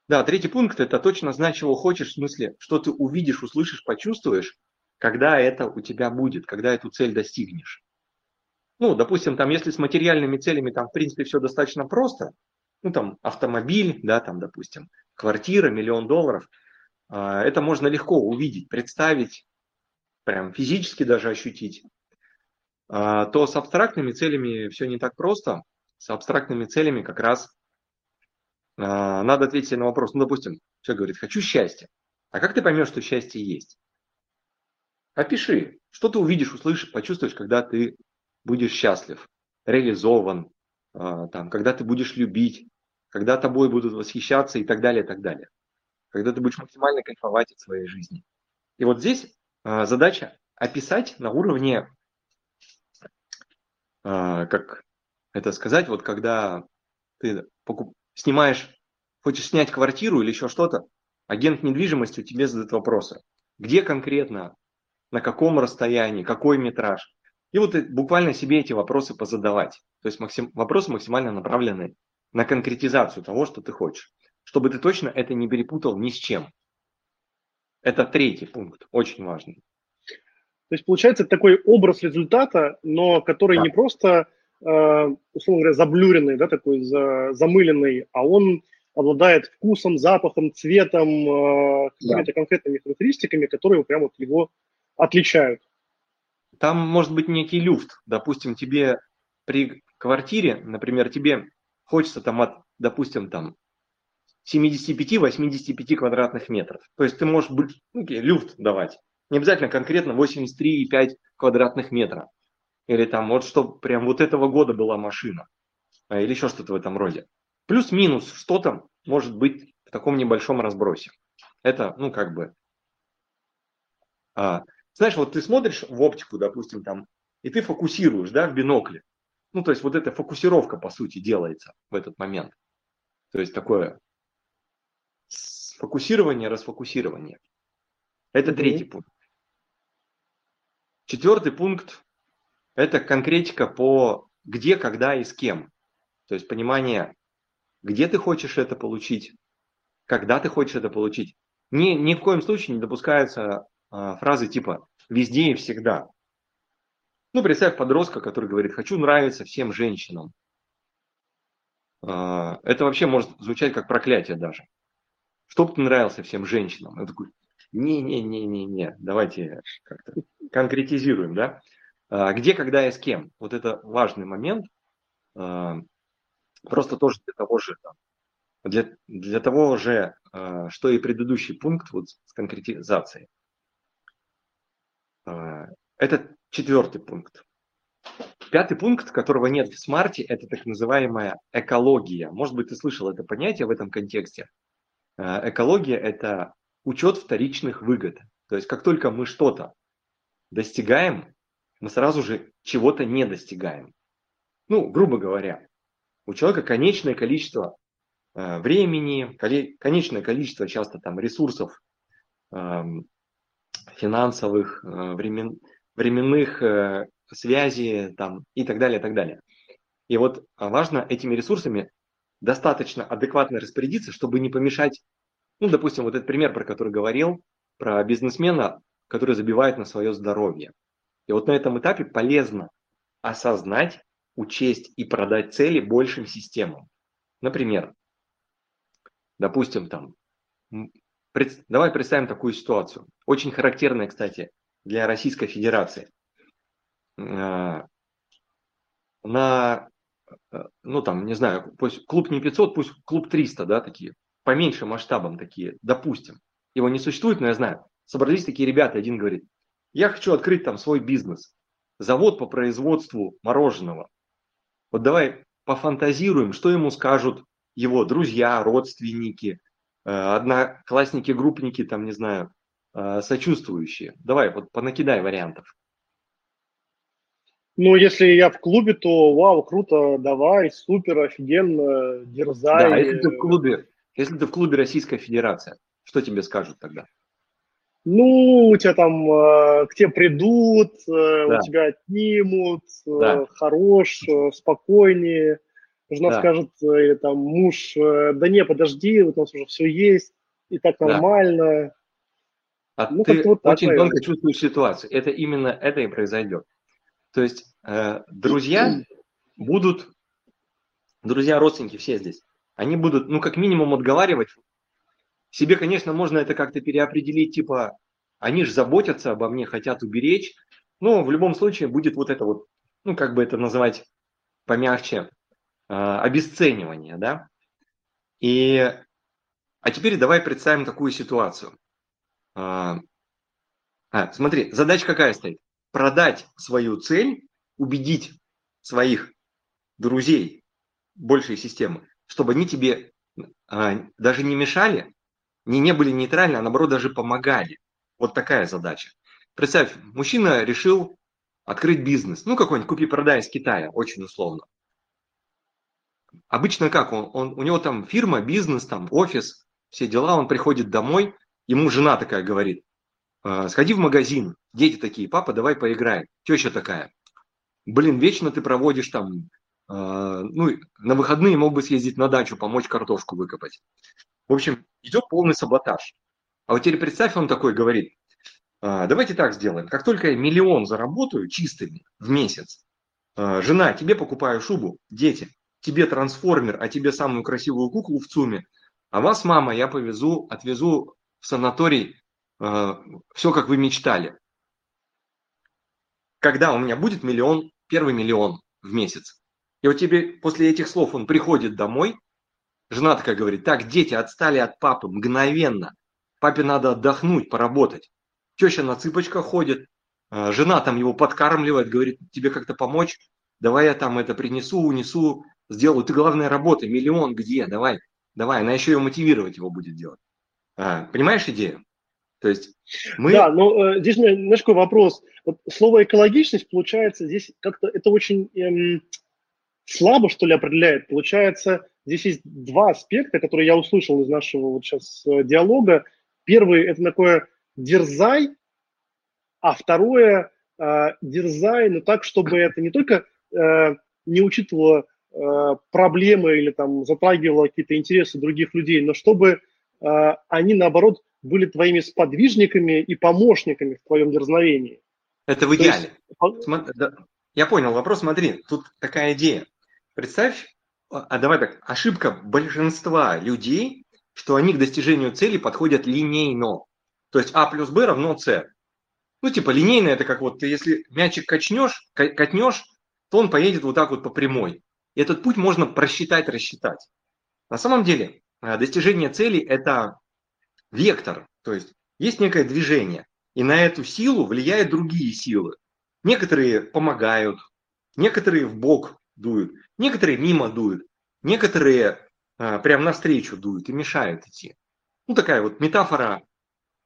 Да, третий пункт – это точно знать, чего хочешь, в смысле, что ты увидишь, услышишь, почувствуешь, когда это у тебя будет, когда эту цель достигнешь. Ну, допустим, там, если с материальными целями, там, в принципе, все достаточно просто, ну, там, автомобиль, да, там, допустим, квартира, миллион долларов, а, это можно легко увидеть, представить, прям физически даже ощутить, а, то с абстрактными целями все не так просто. С абстрактными целями как раз надо ответить на вопрос. Ну, допустим, человек говорит, хочу счастья. А как ты поймешь, что счастье есть? Опиши, что ты увидишь, услышишь, почувствуешь, когда ты будешь счастлив, реализован, а, там, когда ты будешь любить, когда тобой будут восхищаться и так далее, и так далее. Когда ты будешь максимально кайфовать от своей жизни. И вот здесь а, задача описать на уровне, как это сказать, вот когда ты покуп... снимаешь, хочешь снять квартиру или еще что-то, агент недвижимости тебе задает вопросы. Где конкретно, на каком расстоянии, какой метраж. И вот буквально себе эти вопросы позадавать. То есть максим, вопросы максимально направлены на конкретизацию того, что ты хочешь. Чтобы ты точно это не перепутал ни с чем. Это третий пункт, очень важный. То есть получается такой образ результата, но который да. не просто, условно говоря, заблюренный, да, такой замыленный, а он обладает вкусом, запахом, цветом, э, какими-то да. конкретными характеристиками, которые прямо вот его отличают. Там может быть некий люфт. Допустим, тебе при квартире, например, тебе хочется там от, допустим, там 75-85 квадратных метров. То есть ты можешь быть, ну, люфт давать. Не обязательно конкретно 83,5 квадратных метра. Или там вот что прям вот этого года была машина. А, или еще что-то в этом роде. Плюс-минус что-то может быть в таком небольшом разбросе. Это, ну, как бы... А, знаешь, вот ты смотришь в оптику, допустим, там, и ты фокусируешь, да, в бинокле. Ну, то есть вот эта фокусировка, по сути, делается в этот момент. То есть такое фокусирование, расфокусирование. Это mm-hmm. третий пункт. Четвертый пункт – это конкретика по где, когда и с кем. То есть понимание, где ты хочешь это получить, когда ты хочешь это получить. Ни, ни в коем случае не допускаются а, фразы типа «везде и всегда». Ну, представь подростка, который говорит «хочу нравиться всем женщинам». А, это вообще может звучать как проклятие даже. Чтоб ты нравился всем женщинам. Я такой, не-не-не-не-не, давайте как-то конкретизируем, да? А, где, когда и с кем? Вот это важный момент. Просто тоже для того же, для, для того же, э, что и предыдущий пункт вот с конкретизацией. Это четвертый пункт. Пятый пункт, которого нет в смарте, это так называемая экология. Может быть, ты слышал это понятие в этом контексте. Экология – это учет вторичных выгод. То есть, как только мы что-то достигаем, мы сразу же чего-то не достигаем. Ну, грубо говоря, у человека конечное количество э, времени, конечное количество часто там ресурсов эм, финансовых, э, времен, временных э, связей там, и так далее, и так далее. И вот важно этими ресурсами достаточно адекватно распорядиться, чтобы не помешать, ну, допустим, вот этот пример, про который говорил, про бизнесмена, который забивает на свое здоровье. И вот на этом этапе полезно осознать, учесть и продать цели большим системам. Например, допустим, там, пред, давай представим такую ситуацию. Очень характерная, кстати, для Российской Федерации. А, на, э, ну там, не знаю, пусть клуб не 500, пусть клуб 300, да, такие, поменьше масштабом такие, допустим. Его не существует, но я знаю. Собрались такие ребята, один говорит, я хочу открыть там свой бизнес, завод по производству мороженого. Вот давай пофантазируем, что ему скажут его друзья, родственники, э, одноклассники, группники, там, не знаю, э, сочувствующие. Давай, вот понакидай вариантов. Ну, если я в клубе, то вау, круто, давай, супер, офигенно, дерзай. Да, если ты в клубе, если ты в клубе Российская Федерация, что тебе скажут тогда? Ну, у тебя там э, к тебе придут, э, да. у тебя отнимут, э, да. хорош, э, спокойнее. Жена да. скажет, э, там, муж, э, да не, подожди, у нас уже все есть, и так нормально. Да. А ну, ты вот очень так, тонко чувствуешь ситуацию. Это именно это и произойдет. То есть э, друзья будут, друзья, родственники все здесь, они будут, ну, как минимум, отговаривать себе, конечно, можно это как-то переопределить, типа, они же заботятся обо мне, хотят уберечь. Но в любом случае будет вот это вот, ну, как бы это называть помягче, э, обесценивание, да. И, а теперь давай представим такую ситуацию. А, а, смотри, задача какая стоит? Продать свою цель, убедить своих друзей большей системы, чтобы они тебе а, даже не мешали, не, не были нейтральны, а наоборот даже помогали. Вот такая задача. Представь, мужчина решил открыть бизнес, ну какой-нибудь купи-продай из Китая, очень условно. Обычно как? Он, он, у него там фирма, бизнес, там офис, все дела, он приходит домой, ему жена такая говорит, «А, сходи в магазин, дети такие, папа, давай поиграем. Теща такая, блин, вечно ты проводишь там, э, ну, на выходные мог бы съездить на дачу, помочь картошку выкопать. В общем, идет полный саботаж. А вот теперь представь, он такой говорит, э, давайте так сделаем, как только я миллион заработаю чистыми в месяц, э, жена, тебе покупаю шубу, дети, тебе трансформер, а тебе самую красивую куклу в ЦУМе, а вас, мама, я повезу, отвезу в санаторий, э, все, как вы мечтали. Когда у меня будет миллион первый миллион в месяц. И вот тебе после этих слов он приходит домой, жена такая говорит, так, дети отстали от папы мгновенно, папе надо отдохнуть, поработать. Теща на цыпочках ходит, а, жена там его подкармливает, говорит, тебе как-то помочь, давай я там это принесу, унесу, сделаю. Ты главное работай, миллион где, давай, давай. Она еще и мотивировать его будет делать. А, понимаешь идею? То есть мы... Да, но э, здесь знаешь, какой вопрос. Вот слово экологичность, получается, здесь как-то это очень эм, слабо, что ли, определяет. Получается, здесь есть два аспекта, которые я услышал из нашего вот сейчас э, диалога. Первый – это такое дерзай, а второе э, – дерзай, но так, чтобы это не только э, не учитывало э, проблемы или там затрагивало какие-то интересы других людей, но чтобы э, они, наоборот, были твоими сподвижниками и помощниками в твоем дерзновении. Это в идеале. Есть... Я понял вопрос. Смотри, тут такая идея. Представь, а, а давай так, ошибка большинства людей, что они к достижению цели подходят линейно. То есть А плюс Б равно С. Ну, типа линейно это как вот ты если мячик качнешь, катнешь, то он поедет вот так вот по прямой. И этот путь можно просчитать, рассчитать. На самом деле, а, достижение цели – это вектор, то есть есть некое движение, и на эту силу влияют другие силы. Некоторые помогают, некоторые в бок дуют, некоторые мимо дуют, некоторые а, прям навстречу дуют и мешают идти. Ну, такая вот метафора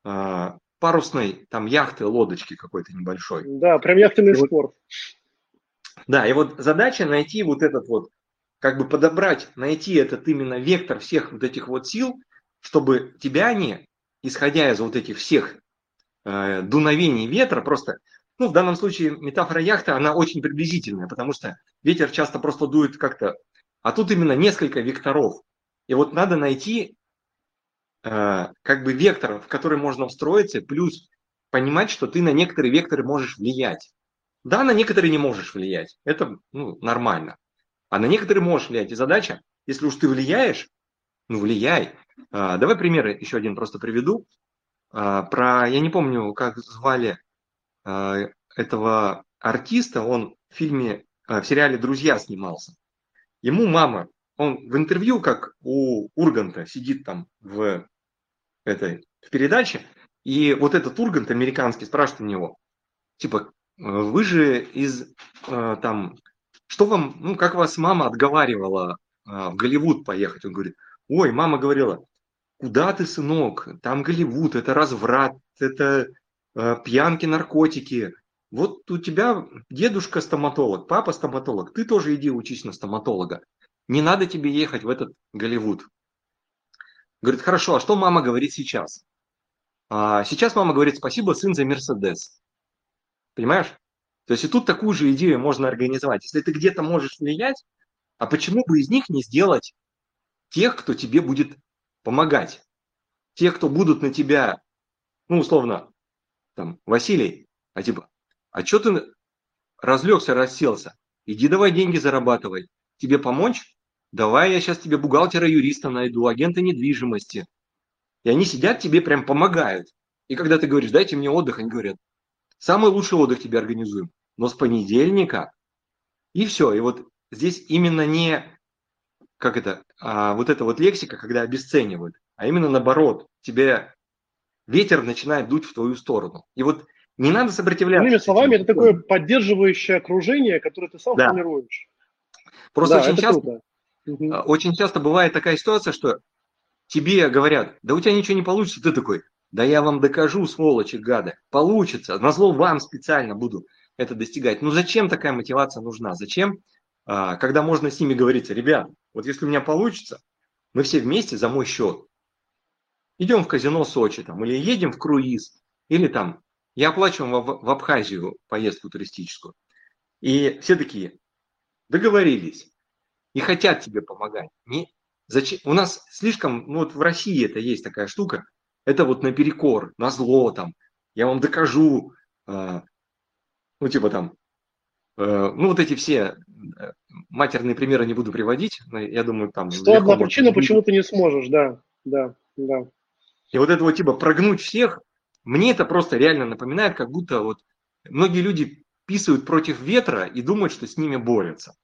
а, парусной там яхты, лодочки какой-то небольшой. Да, прям яхтенный и спорт. Вот, да, и вот задача найти вот этот вот, как бы подобрать, найти этот именно вектор всех вот этих вот сил, чтобы тебя они, исходя из вот этих всех э, дуновений ветра, просто, ну, в данном случае метафора яхты, она очень приблизительная, потому что ветер часто просто дует как-то, а тут именно несколько векторов. И вот надо найти э, как бы вектор, в который можно встроиться, плюс понимать, что ты на некоторые векторы можешь влиять. Да, на некоторые не можешь влиять. Это ну, нормально. А на некоторые можешь влиять. И задача, если уж ты влияешь, ну влияй. А, давай примеры еще один просто приведу. А, про, я не помню, как звали этого артиста, он в фильме, в сериале «Друзья» снимался. Ему мама, он в интервью, как у Урганта, сидит там в этой в передаче, и вот этот Ургант американский спрашивает у него, типа, вы же из там, что вам, ну, как вас мама отговаривала в Голливуд поехать? Он говорит, ой, мама говорила, куда ты, сынок, там Голливуд, это разврат, это э, пьянки, наркотики. Вот у тебя дедушка стоматолог, папа стоматолог, ты тоже иди учись на стоматолога. Не надо тебе ехать в этот Голливуд. Говорит, хорошо, а что мама говорит сейчас? А сейчас мама говорит, спасибо, сын, за Мерседес. Понимаешь? То есть и тут такую же идею можно организовать. Если ты где-то можешь влиять, а почему бы из них не сделать тех, кто тебе будет помогать. Тех, кто будут на тебя, ну, условно, там, Василий, а типа, а что ты разлегся, расселся? Иди давай деньги зарабатывай. Тебе помочь? Давай я сейчас тебе бухгалтера-юриста найду, агента недвижимости. И они сидят тебе прям помогают. И когда ты говоришь, дайте мне отдых, они говорят, самый лучший отдых тебе организуем, но с понедельника. И все. И вот здесь именно не, как это, а, вот эта вот лексика, когда обесценивают, а именно наоборот, тебе ветер начинает дуть в твою сторону. И вот не надо сопротивляться. Иными словами, это такое поддерживающее окружение, которое ты сам да. формируешь. Просто да, очень, часто, круто. очень часто бывает такая ситуация, что тебе говорят, да у тебя ничего не получится, ты такой, да я вам докажу, сволочи, гады, получится, назло вам специально буду это достигать. Ну зачем такая мотивация нужна? Зачем, а, когда можно с ними говорить, ребят, вот если у меня получится, мы все вместе за мой счет идем в казино Сочи там, или едем в круиз, или там, я оплачиваю в, в Абхазию поездку туристическую. И все такие, договорились, и хотят тебе помогать. Не, Зачем? У нас слишком, ну вот в России это есть такая штука, это вот наперекор, на зло там, я вам докажу, э, ну типа там, э, ну вот эти все э, матерные примеры не буду приводить, но я думаю там... Что одна причина, почему ты не сможешь, да, да, да. И вот это вот типа прогнуть всех, мне это просто реально напоминает, как будто вот многие люди писают против ветра и думают, что с ними борются.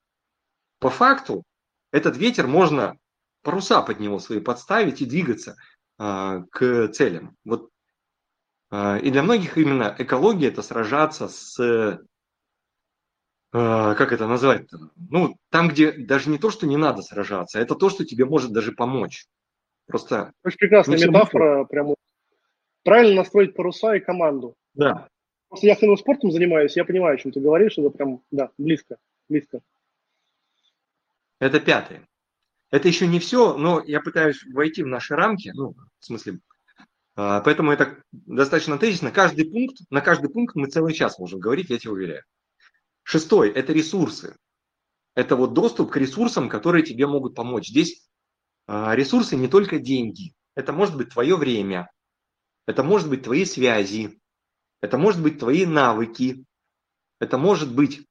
По факту этот ветер можно паруса под него свои подставить и двигаться а, к целям. Вот а, и для многих именно экология это сражаться с а, как это назвать? Ну, там, где даже не то, что не надо сражаться, это то, что тебе может даже помочь. Просто. Очень прекрасная метафора, прямо правильно настроить паруса и команду. Да. Просто я хэнным спортом занимаюсь, я понимаю, о чем ты говоришь, это прям, да, близко, близко. Это пятое. Это еще не все, но я пытаюсь войти в наши рамки, ну, в смысле, а, поэтому это достаточно тезисно. Каждый пункт, на каждый пункт мы целый час можем говорить, я тебе уверяю. Шестой – это ресурсы. Это вот доступ к ресурсам, которые тебе могут помочь. Здесь ресурсы не только деньги. Это может быть твое время, это может быть твои связи, это может быть твои навыки, это может быть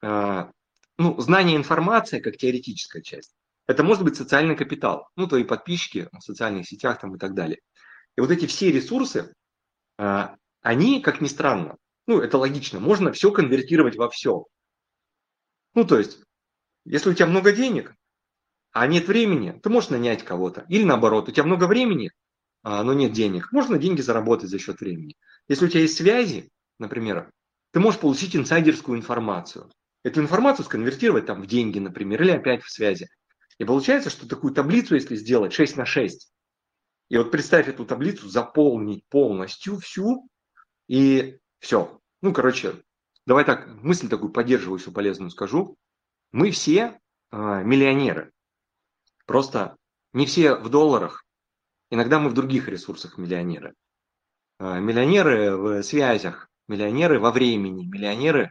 а, ну, знание информации как теоретическая часть. Это может быть социальный капитал, ну, твои подписчики в социальных сетях там и так далее. И вот эти все ресурсы, а, они, как ни странно, ну, это логично, можно все конвертировать во все. Ну, то есть, если у тебя много денег, а нет времени, ты можешь нанять кого-то. Или наоборот, у тебя много времени, а, но нет денег. Можно деньги заработать за счет времени. Если у тебя есть связи, например, ты можешь получить инсайдерскую информацию. Эту информацию сконвертировать там в деньги, например, или опять в связи. И получается, что такую таблицу, если сделать 6 на 6, и вот представь эту таблицу, заполнить полностью всю, и все. Ну, короче, давай так, мысль такую поддерживающую, полезную скажу. Мы все э, миллионеры. Просто не все в долларах. Иногда мы в других ресурсах миллионеры. Э, миллионеры в связях, миллионеры во времени, миллионеры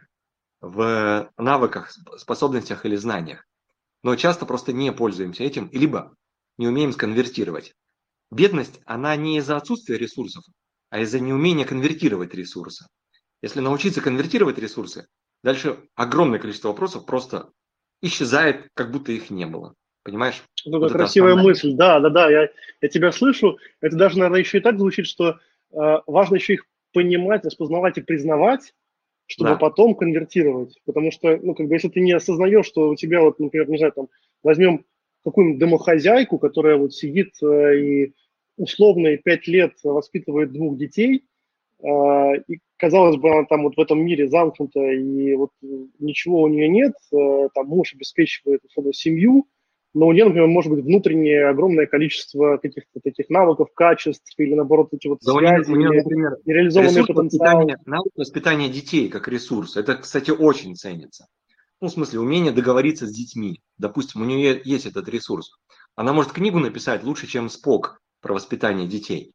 в навыках, способностях или знаниях но часто просто не пользуемся этим, либо не умеем сконвертировать. Бедность, она не из-за отсутствия ресурсов, а из-за неумения конвертировать ресурсы. Если научиться конвертировать ресурсы, дальше огромное количество вопросов просто исчезает, как будто их не было. Понимаешь? Ну, вот красивая основная. мысль. Да, да, да, я, я тебя слышу. Это даже, наверное, еще и так звучит, что э, важно еще их понимать, распознавать и признавать, чтобы да. потом конвертировать. Потому что, ну, как бы, если ты не осознаешь, что у тебя, вот, например, не знаю, там, возьмем какую-нибудь домохозяйку, которая вот сидит э, и условно пять лет воспитывает двух детей, э, и, казалось бы, она там вот в этом мире замкнута, и вот ничего у нее нет, э, там муж обеспечивает условно семью, но у нее, например, может быть внутреннее огромное количество каких-то таких навыков, качеств или, наоборот, эти вот да связи, у нее, например, нереализованный потенциал. Воспитания, навык воспитания детей как ресурс, это, кстати, очень ценится. Ну, в смысле, умение договориться с детьми. Допустим, у нее есть этот ресурс. Она может книгу написать лучше, чем Спок про воспитание детей.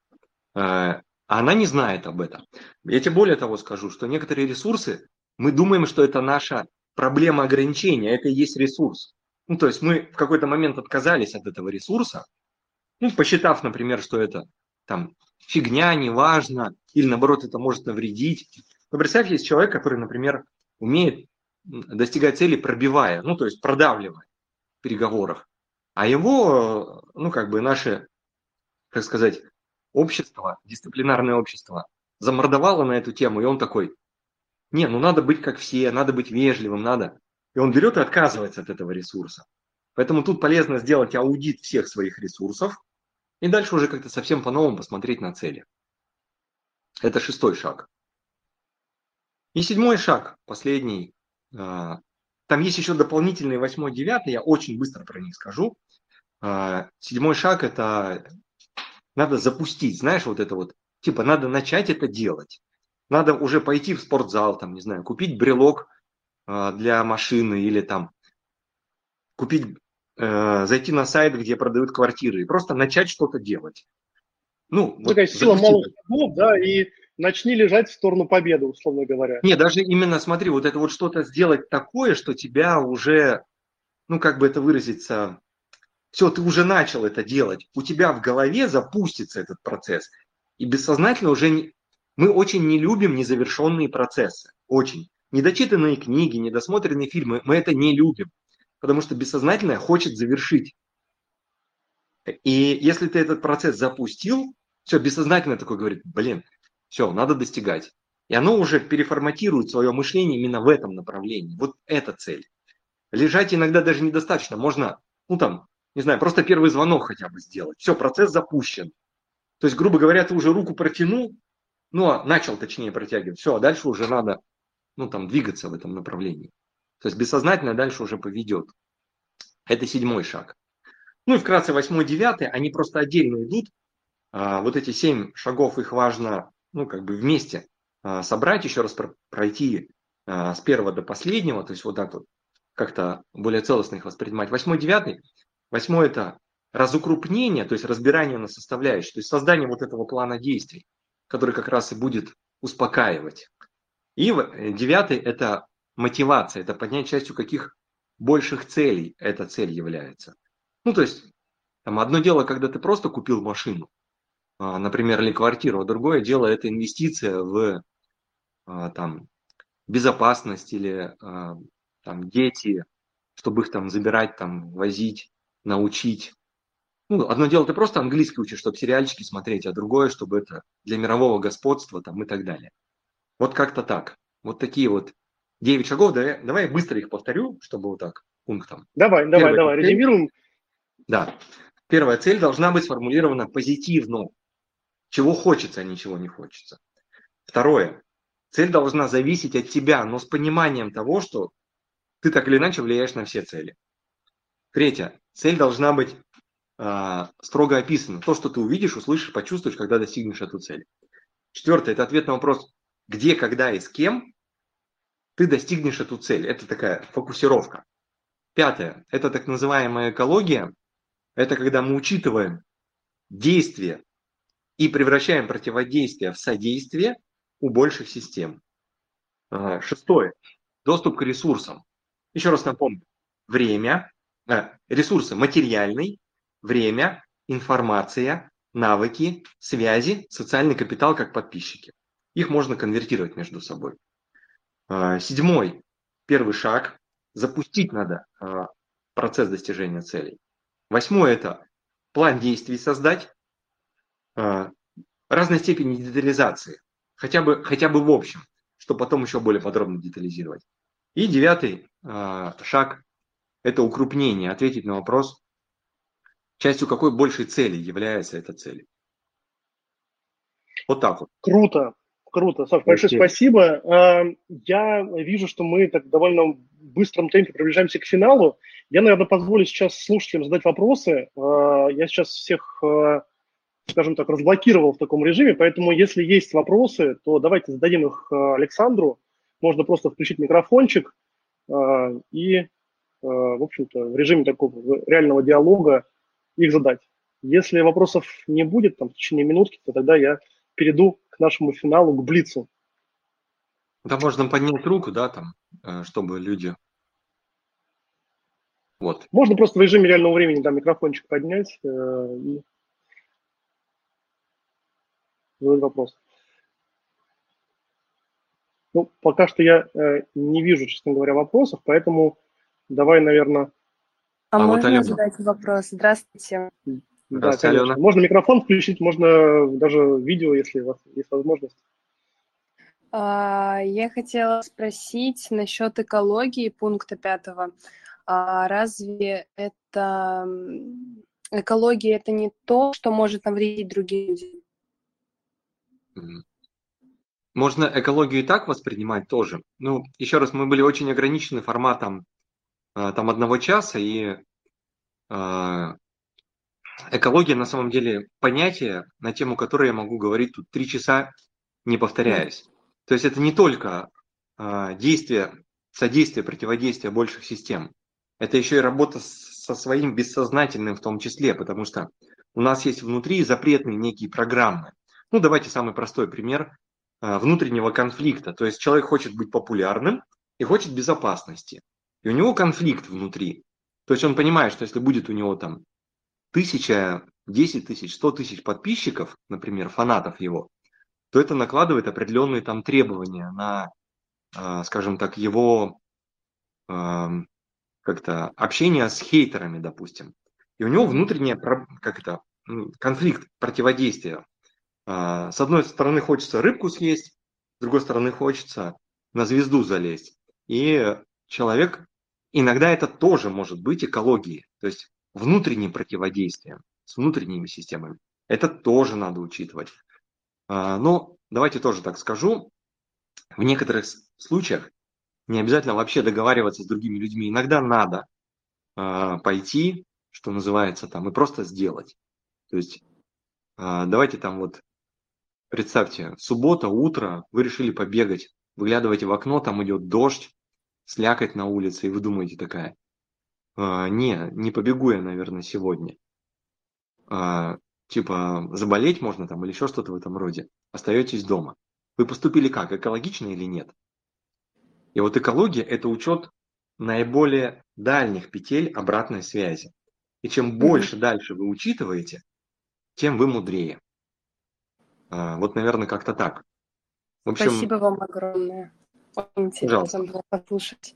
Э, а она не знает об этом. Я тебе более того скажу, что некоторые ресурсы, мы думаем, что это наша проблема ограничения, это и есть ресурс. Ну, то есть мы в какой-то момент отказались от этого ресурса, ну, посчитав, например, что это там фигня, неважно, или наоборот это может навредить. Но представь, есть человек, который, например, умеет достигать цели, пробивая, ну, то есть продавливая в переговорах. А его, ну, как бы наше, как сказать, общество, дисциплинарное общество замордовало на эту тему, и он такой, не, ну надо быть как все, надо быть вежливым, надо. И он берет и отказывается от этого ресурса. Поэтому тут полезно сделать аудит всех своих ресурсов и дальше уже как-то совсем по-новому посмотреть на цели. Это шестой шаг. И седьмой шаг, последний. А, там есть еще дополнительные восьмой, девятый, я очень быстро про них скажу. А, седьмой шаг – это надо запустить, знаешь, вот это вот, типа надо начать это делать. Надо уже пойти в спортзал, там, не знаю, купить брелок для машины или там купить, э, зайти на сайт, где продают квартиры и просто начать что-то делать. Ну, Такая вот, сила малых шагов, да, и начни лежать в сторону победы, условно говоря. Не, даже именно смотри, вот это вот что-то сделать такое, что тебя уже, ну как бы это выразиться, все, ты уже начал это делать, у тебя в голове запустится этот процесс. И бессознательно уже не... мы очень не любим незавершенные процессы, очень. Недочитанные книги, недосмотренные фильмы, мы это не любим, потому что бессознательное хочет завершить. И если ты этот процесс запустил, все, бессознательно такой говорит, блин, все, надо достигать. И оно уже переформатирует свое мышление именно в этом направлении. Вот эта цель. Лежать иногда даже недостаточно. Можно, ну там, не знаю, просто первый звонок хотя бы сделать. Все, процесс запущен. То есть, грубо говоря, ты уже руку протянул, ну, а начал точнее протягивать. Все, а дальше уже надо, ну, там, двигаться в этом направлении. То есть бессознательно дальше уже поведет. Это седьмой шаг. Ну и вкратце восьмой, девятый, они просто отдельно идут. А, вот эти семь шагов, их важно ну, как бы вместе а, собрать, еще раз пройти а, с первого до последнего, то есть вот так вот как-то более целостно их воспринимать. Восьмой, девятый. Восьмой – это разукрупнение, то есть разбирание на составляющие, то есть создание вот этого плана действий, который как раз и будет успокаивать. И э, девятый – это мотивация, это поднять частью каких больших целей эта цель является. Ну, то есть, там одно дело, когда ты просто купил машину, а, например, или квартиру, а другое дело это инвестиция в а, там, безопасность или а, там, дети, чтобы их там забирать, там, возить, научить. Ну, одно дело, ты просто английский учишь, чтобы сериальчики смотреть, а другое, чтобы это для мирового господства там, и так далее. Вот как-то так. Вот такие вот 9 шагов. Давай, давай я быстро их повторю, чтобы вот так пунктом. Давай, давай, Первая давай, резюмируем. Да. Первая цель должна быть сформулирована позитивно, чего хочется, а ничего не хочется. Второе. Цель должна зависеть от тебя, но с пониманием того, что ты так или иначе влияешь на все цели. Третье. Цель должна быть э, строго описана. То, что ты увидишь, услышишь, почувствуешь, когда достигнешь эту цель. Четвертое. Это ответ на вопрос, где, когда и с кем ты достигнешь эту цель. Это такая фокусировка. Пятое. Это так называемая экология. Это когда мы учитываем действия и превращаем противодействие в содействие у больших систем. А, шестое. Доступ к ресурсам. Еще раз напомню. Время, э, ресурсы материальный, время, информация, навыки, связи, социальный капитал как подписчики. Их можно конвертировать между собой. А, седьмой. Первый шаг. Запустить надо а, процесс достижения целей. Восьмой – это план действий создать. А, разной степени детализации, хотя бы, хотя бы в общем, чтобы потом еще более подробно детализировать. И девятый шаг – это укрупнение, ответить на вопрос, частью какой большей цели является эта цель. Вот так вот. Круто, круто. Саш, большое спасибо. А, я вижу, что мы так довольно быстром темпе приближаемся к финалу. Я, наверное, позволю сейчас слушателям задать вопросы. Я сейчас всех скажем так, разблокировал в таком режиме, поэтому если есть вопросы, то давайте зададим их Александру. Можно просто включить микрофончик и, в общем-то, в режиме такого реального диалога их задать. Если вопросов не будет там, в течение минутки, то тогда я перейду к нашему финалу, к Блицу. Да, можно поднять руку, да, там, чтобы люди... Вот. Можно просто в режиме реального времени там микрофончик поднять и задать вопрос. Ну, пока что я э, не вижу, честно говоря, вопросов, поэтому давай, наверное... А, а можно вот задать вопрос? Здравствуйте. Да, конечно. Алена. Можно микрофон включить, можно даже видео, если у вас есть возможность. А, я хотела спросить насчет экологии пункта пятого. А разве это экология это не то, что может навредить другим людям? Можно экологию и так воспринимать тоже. Ну, еще раз, мы были очень ограничены форматом а, там одного часа, и экология на самом деле понятие, на тему которой я могу говорить тут три часа, не повторяясь. То есть это не только а, действие, содействие, противодействие больших систем. Это еще и работа со своим бессознательным в том числе, потому что у нас есть внутри запретные некие программы. Ну, давайте самый простой пример а, внутреннего конфликта. То есть человек хочет быть популярным и хочет безопасности. И у него конфликт внутри. То есть он понимает, что если будет у него там тысяча, десять тысяч, сто тысяч подписчиков, например, фанатов его, то это накладывает определенные там требования на, а, скажем так, его как-то общение с хейтерами, допустим. И у него внутреннее как это, конфликт, противодействие. А, с одной стороны хочется рыбку съесть, с другой стороны хочется на звезду залезть. И человек, иногда это тоже может быть экологией, то есть внутренним противодействием с внутренними системами. Это тоже надо учитывать. А, но давайте тоже так скажу, в некоторых случаях не обязательно вообще договариваться с другими людьми. Иногда надо а, пойти, что называется, там, и просто сделать. То есть а, давайте там вот, представьте, суббота, утро, вы решили побегать, выглядываете в окно, там идет дождь, слякоть на улице, и вы думаете такая, не, не побегу я, наверное, сегодня типа заболеть можно там или еще что-то в этом роде, остаетесь дома. Вы поступили как, экологично или нет? И вот экология – это учет наиболее дальних петель обратной связи. И чем больше дальше вы учитываете, тем вы мудрее. А, вот, наверное, как-то так. В общем, Спасибо вам огромное. Очень интересно пожалуйста. было послушать.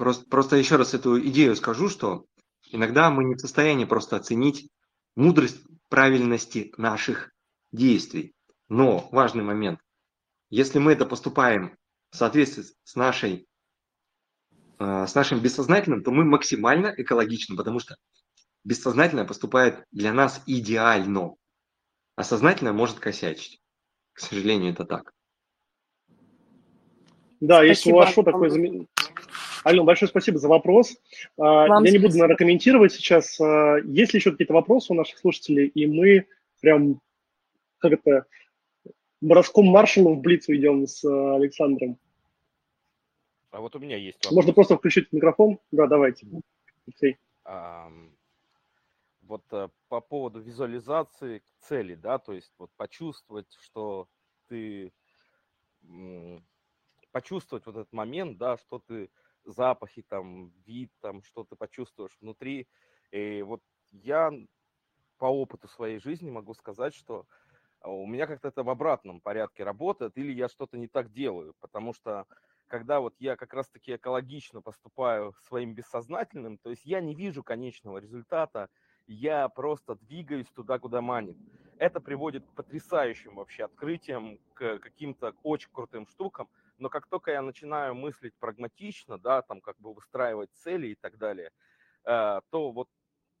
Просто, просто еще раз эту идею скажу, что иногда мы не в состоянии просто оценить мудрость правильности наших действий. Но важный момент. Если мы это поступаем в соответствии с, нашей, э, с нашим бессознательным, то мы максимально экологичны, потому что бессознательное поступает для нас идеально, а сознательное может косячить. К сожалению, это так. Да, спасибо. если у вас что такое... Ален, большое спасибо за вопрос. А, Вам Я не буду, наверное, комментировать сейчас. А, есть ли еще какие-то вопросы у наших слушателей? И мы прям, как это, броском маршала в Блицу идем с а, Александром. А вот у меня есть вопрос. Можно просто включить микрофон? Да, давайте. Алексей. А, вот по поводу визуализации цели, да, то есть вот почувствовать, что ты почувствовать вот этот момент, да, что ты запахи, там, вид, там, что ты почувствуешь внутри. И вот я по опыту своей жизни могу сказать, что а, у меня как-то это в обратном порядке работает, или я что-то не так делаю, потому что когда вот я как раз-таки экологично поступаю своим бессознательным, то есть я не вижу конечного результата, я просто двигаюсь туда, куда манит. Это приводит к потрясающим вообще открытиям, к каким-то очень крутым штукам, но как только я начинаю мыслить прагматично, да, там как бы выстраивать цели и так далее, э, то вот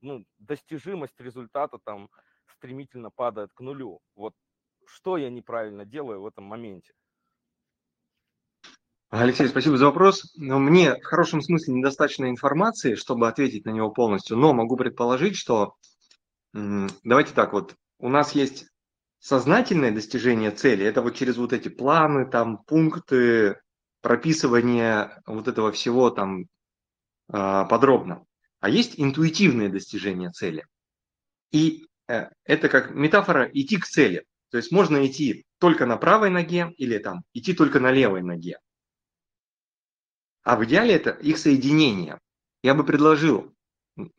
ну, достижимость результата там стремительно падает к нулю. Вот что я неправильно делаю в этом моменте? Алексей, спасибо за вопрос. Но мне в хорошем смысле недостаточно информации, чтобы ответить на него полностью, но могу предположить, что давайте так вот, у нас есть сознательное достижение цели, это вот через вот эти планы, там, пункты, прописывание вот этого всего там а, подробно. А есть интуитивное достижение цели. И э, это как метафора идти к цели. То есть можно идти только на правой ноге или там идти только на левой ноге. А в идеале это их соединение. Я бы предложил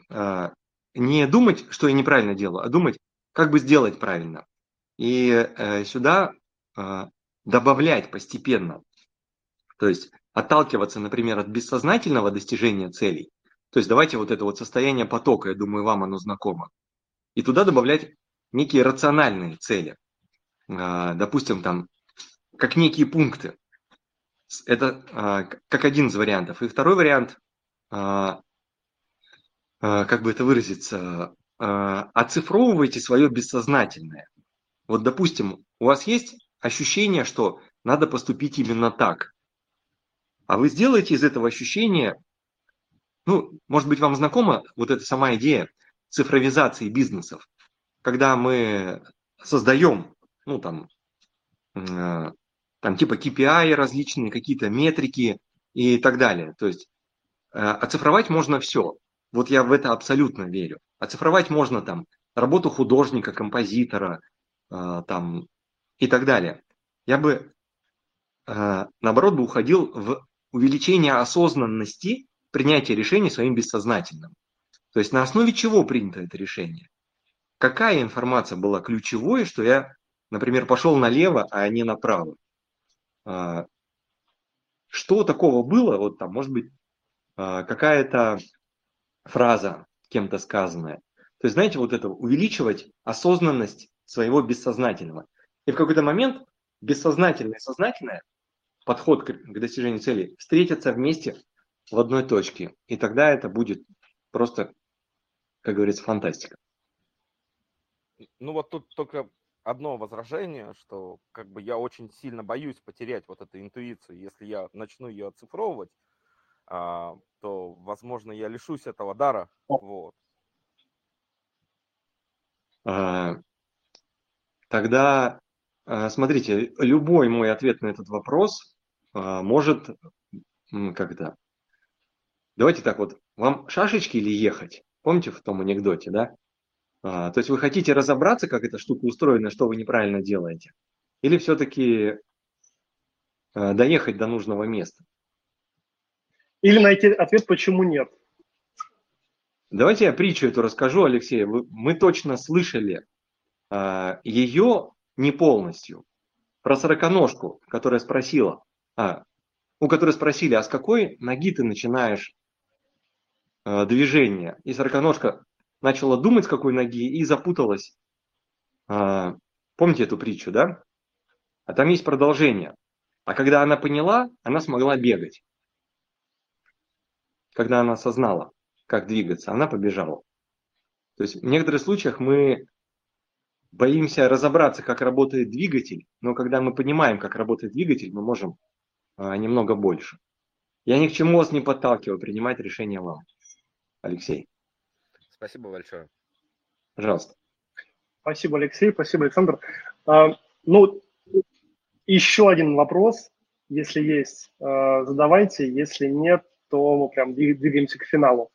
э, не думать, что я неправильно делаю, а думать, как бы сделать правильно и э, сюда э, добавлять постепенно. То есть отталкиваться, например, от бессознательного достижения целей. То есть давайте вот это вот состояние потока, я думаю, вам оно знакомо. И туда добавлять некие рациональные цели. Э, допустим, там как некие пункты. Это а, как один из вариантов. И второй вариант, а, а, как бы это выразиться, оцифровывайте свое бессознательное. Вот, допустим, у вас есть ощущение, что надо поступить именно так. А вы сделаете из этого ощущения, ну, может быть, вам знакома вот эта сама идея цифровизации бизнесов, когда мы создаем, ну, там, там типа KPI различные, какие-то метрики и так далее. То есть э, оцифровать можно все. Вот я в это абсолютно верю. Оцифровать можно там работу художника, композитора э, там, и так далее. Я бы, э, наоборот, бы уходил в увеличение осознанности принятия решений своим бессознательным. То есть на основе чего принято это решение? Какая информация была ключевой, что я, например, пошел налево, а не направо? А, что такого было, вот там, может быть, а, какая-то фраза кем-то сказанная. То есть, знаете, вот это увеличивать осознанность своего бессознательного. И в какой-то момент бессознательное и сознательное, подход к, к достижению цели, встретятся вместе в одной точке. И тогда это будет просто, как говорится, фантастика. Ну вот тут только одно возражение, что как бы я очень сильно боюсь потерять вот эту интуицию. Если я начну ее оцифровывать, а, то, возможно, я лишусь этого дара. Вот. А, тогда, а, смотрите, любой мой ответ на этот вопрос а, может, как это, давайте так вот, вам шашечки или ехать? Помните в том анекдоте, да? А, то есть вы хотите разобраться, как эта штука устроена, что вы неправильно делаете? Или все-таки а, доехать до нужного места? Или найти ответ, почему нет? Давайте я притчу эту расскажу, Алексей. Вы, мы точно слышали ее не полностью. Про сороконожку, которая спросила, а, у которой спросили, а с какой ноги ты начинаешь а, движение? И сороконожка начала думать, с какой ноги, и запуталась. А, помните эту притчу, да? А там есть продолжение. А когда она поняла, она смогла бегать. Когда она осознала, как двигаться, она побежала. То есть в некоторых случаях мы боимся разобраться, как работает двигатель, но когда мы понимаем, как работает двигатель, мы можем а, немного больше. Я ни к чему вас не подталкиваю принимать решение вам, Алексей. Спасибо большое. Пожалуйста. Спасибо, Алексей. Спасибо, Александр. А, ну, еще один вопрос, если есть, а, задавайте. Если нет, то мы прям двигаемся к финалу.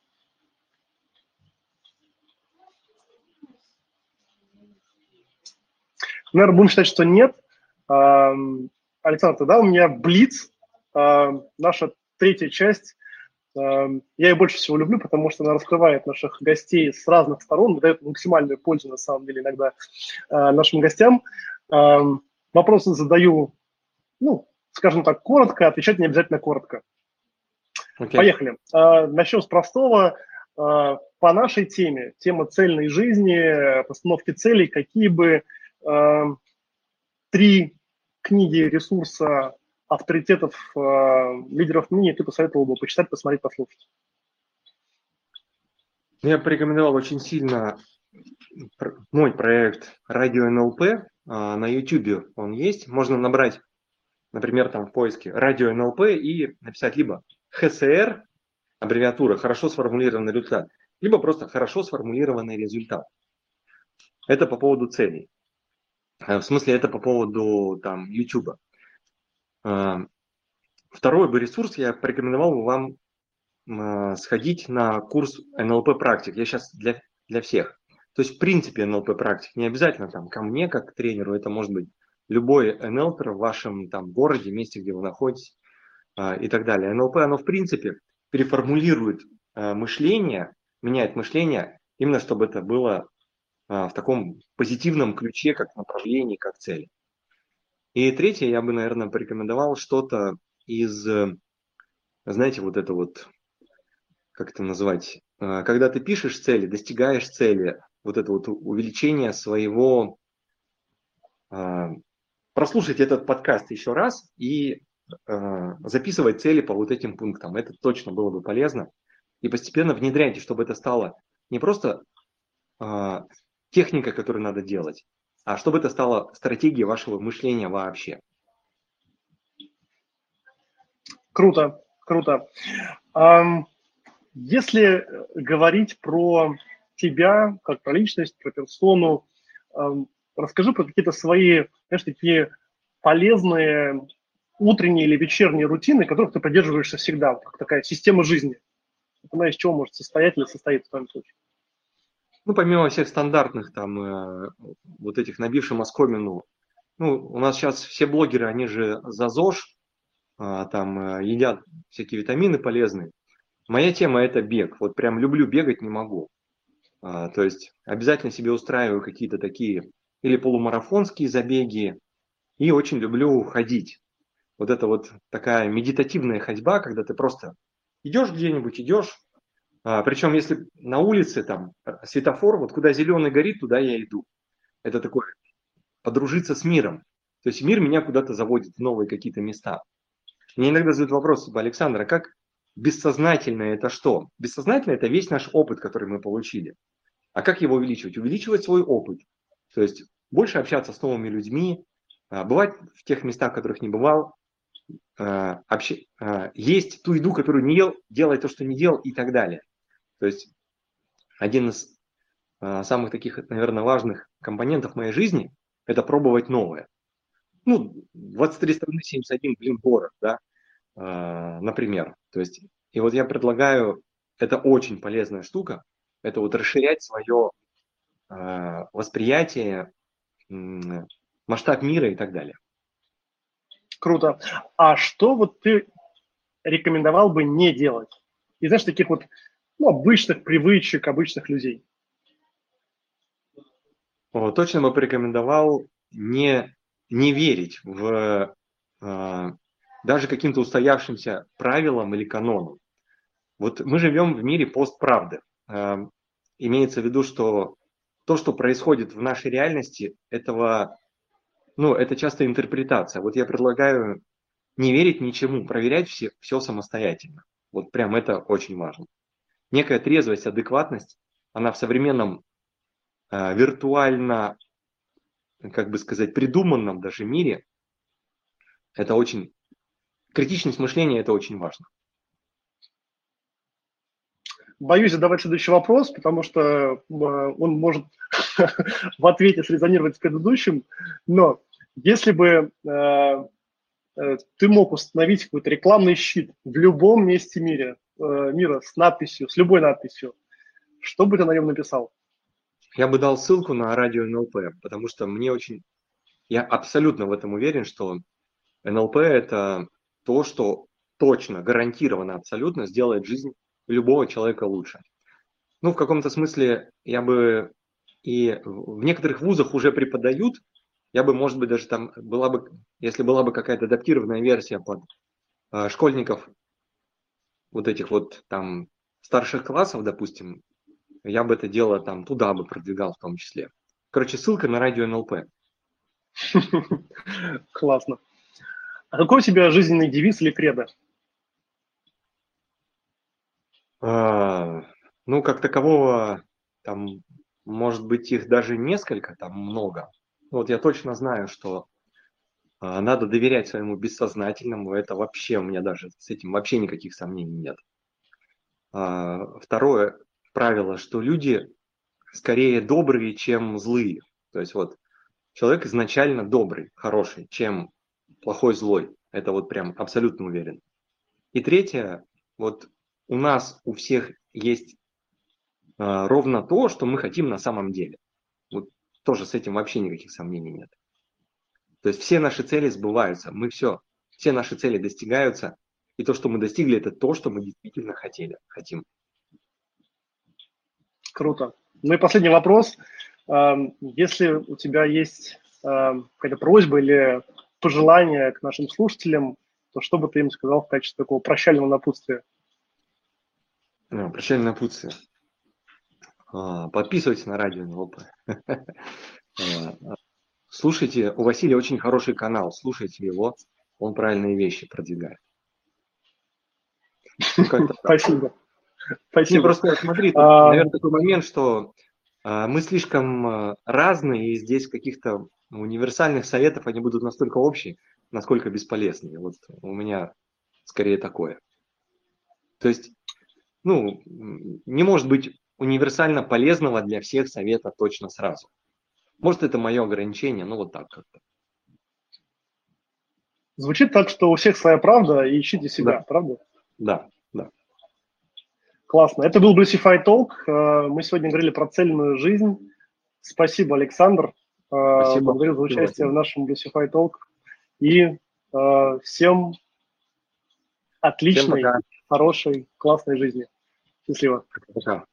Наверное, будем считать, что нет. А, Александр, тогда у меня блиц. Наша третья часть я ее больше всего люблю, потому что она раскрывает наших гостей с разных сторон, дает максимальную пользу, на самом деле, иногда э, нашим гостям. Вопросы задаю, ну, скажем так, коротко, отвечать не обязательно коротко. Okay. Поехали. Э, начнем с простого. Э, по нашей теме, тема цельной жизни, постановки целей, какие бы три книги ресурса авторитетов, э, лидеров мнений ты посоветовал бы почитать, посмотреть, послушать? Я порекомендовал очень сильно мой проект Радио НЛП. А, на YouTube он есть. Можно набрать, например, там в поиске Радио НЛП и написать либо ХСР, аббревиатура, хорошо сформулированный результат, либо просто хорошо сформулированный результат. Это по поводу целей. Э, в смысле, это по поводу там YouTube. А, второй бы ресурс я порекомендовал бы вам а, сходить на курс НЛП практик. Я сейчас для, для всех. То есть, в принципе, НЛП практик не обязательно там ко мне как к тренеру, это может быть любой НЛПер в вашем там городе, месте, где вы находитесь и так далее. НЛП, оно в принципе переформулирует мышление, меняет мышление, именно чтобы это было в таком позитивном ключе, как направление, как цель. И третье, я бы, наверное, порекомендовал что-то из, знаете, вот это вот, как это называть, а, когда ты пишешь цели, достигаешь цели, вот это вот увеличение своего, а, прослушать этот подкаст еще раз и э, записывать цели по вот этим пунктам. Это точно было бы полезно. И постепенно внедряйте, чтобы это стало не просто э, техника, которую надо делать, а чтобы это стало стратегией вашего мышления вообще. Круто, круто. Если говорить про тебя, как про личность, про персону, расскажи про какие-то свои, знаешь, такие полезные утренние или вечерние рутины, которых ты поддерживаешься всегда, как такая система жизни. Она из чего может состоять или состоит в твоем случае? Ну, помимо всех стандартных там э, вот этих набивших оскомину, ну, у нас сейчас все блогеры, они же за ЗОЖ, э, там э, едят всякие витамины полезные. Моя тема это бег. Вот прям люблю бегать, не могу. А, то есть обязательно себе устраиваю какие-то такие или полумарафонские забеги, и очень люблю ходить. Вот это вот такая медитативная ходьба, когда ты просто идешь где-нибудь, идешь, причем если на улице там светофор, вот куда зеленый горит, туда я иду. Это такое подружиться с миром. То есть мир меня куда-то заводит в новые какие-то места. Мне иногда задают вопрос, типа, Александр, а как бессознательное это что? Бессознательное это весь наш опыт, который мы получили. А как его увеличивать? Увеличивать свой опыт. То есть больше общаться с новыми людьми, а, бывать в тех местах, в которых не бывал, а. А, есть ту еду, которую не ел, делать то, что не делал и так далее. То есть один из самых таких, наверное, важных компонентов моей жизни – это пробовать новое. Ну, 23 страны, 71, блин, город, да, например. То есть, и вот я предлагаю, это очень полезная штука, это вот расширять свое восприятие масштаб мира и так далее. Круто. А что вот ты рекомендовал бы не делать? И знаешь, таких вот ну, обычных привычек, обычных людей. О, точно бы порекомендовал не, не верить в э, даже каким-то устоявшимся правилам или канонам. Вот мы живем в мире постправды. Э, имеется в виду, что то, что происходит в нашей реальности, этого, ну, это часто интерпретация. Вот я предлагаю не верить ничему, проверять все, все самостоятельно. Вот прям это очень важно. Некая трезвость, адекватность, она в современном э, виртуально, как бы сказать, придуманном даже мире, это очень, критичность мышления это очень важно. Боюсь задавать следующий вопрос, потому что он может в ответе срезонировать с предыдущим. Но если бы э, э, ты мог установить какой-то рекламный щит в любом месте мира, мира с надписью, с любой надписью, что бы ты на нем написал? Я бы дал ссылку на радио НЛП, потому что мне очень... Я абсолютно в этом уверен, что НЛП – это то, что точно, гарантированно, абсолютно сделает жизнь любого человека лучше. Ну, в каком-то смысле я бы и в некоторых вузах уже преподают, я бы, может быть, даже там была бы, если была бы какая-то адаптированная версия под э, школьников, вот этих вот там старших классов, допустим, я бы это дело там туда бы продвигал в том числе. Короче, ссылка на радио НЛП. Классно. А какой у тебя жизненный девиз или кредо? А, ну, как такового, там, может быть, их даже несколько, там много. Вот я точно знаю, что надо доверять своему бессознательному. Это вообще у меня даже с этим вообще никаких сомнений нет. А, второе правило, что люди скорее добрые, чем злые. То есть вот человек изначально добрый, хороший, чем плохой, злой. Это вот прям абсолютно уверен. И третье, вот у нас у всех есть э, ровно то, что мы хотим на самом деле. Вот тоже с этим вообще никаких сомнений нет. То есть все наши цели сбываются, мы все, все наши цели достигаются, и то, что мы достигли, это то, что мы действительно хотели, хотим. Круто. Ну и последний вопрос. Если у тебя есть какая-то просьба или пожелание к нашим слушателям, то что бы ты им сказал в качестве такого прощального напутствия? Ну, прощальное напутствие. А, подписывайтесь на радио НЛП. Слушайте, у Василия очень хороший канал, слушайте его, он правильные вещи продвигает. Ну, Спасибо. Спасибо. Просто смотри, а... наверное, такой момент, что а, мы слишком а, разные, и здесь каких-то универсальных советов они будут настолько общие, насколько бесполезные. Вот у меня скорее такое. То есть, ну, не может быть универсально полезного для всех совета точно сразу. Может, это мое ограничение, но вот так как-то. Звучит так, что у всех своя правда, и ищите себя, да. правда? Да, да. Классно. Это был Bluesify Talk. Э, мы сегодня говорили про цельную жизнь. Спасибо, Александр. Э, Спасибо. Благодарю за участие Спасибо. в нашем Bluesify Talk. И э, всем отличной, всем хорошей, классной жизни. Счастливо. Пока.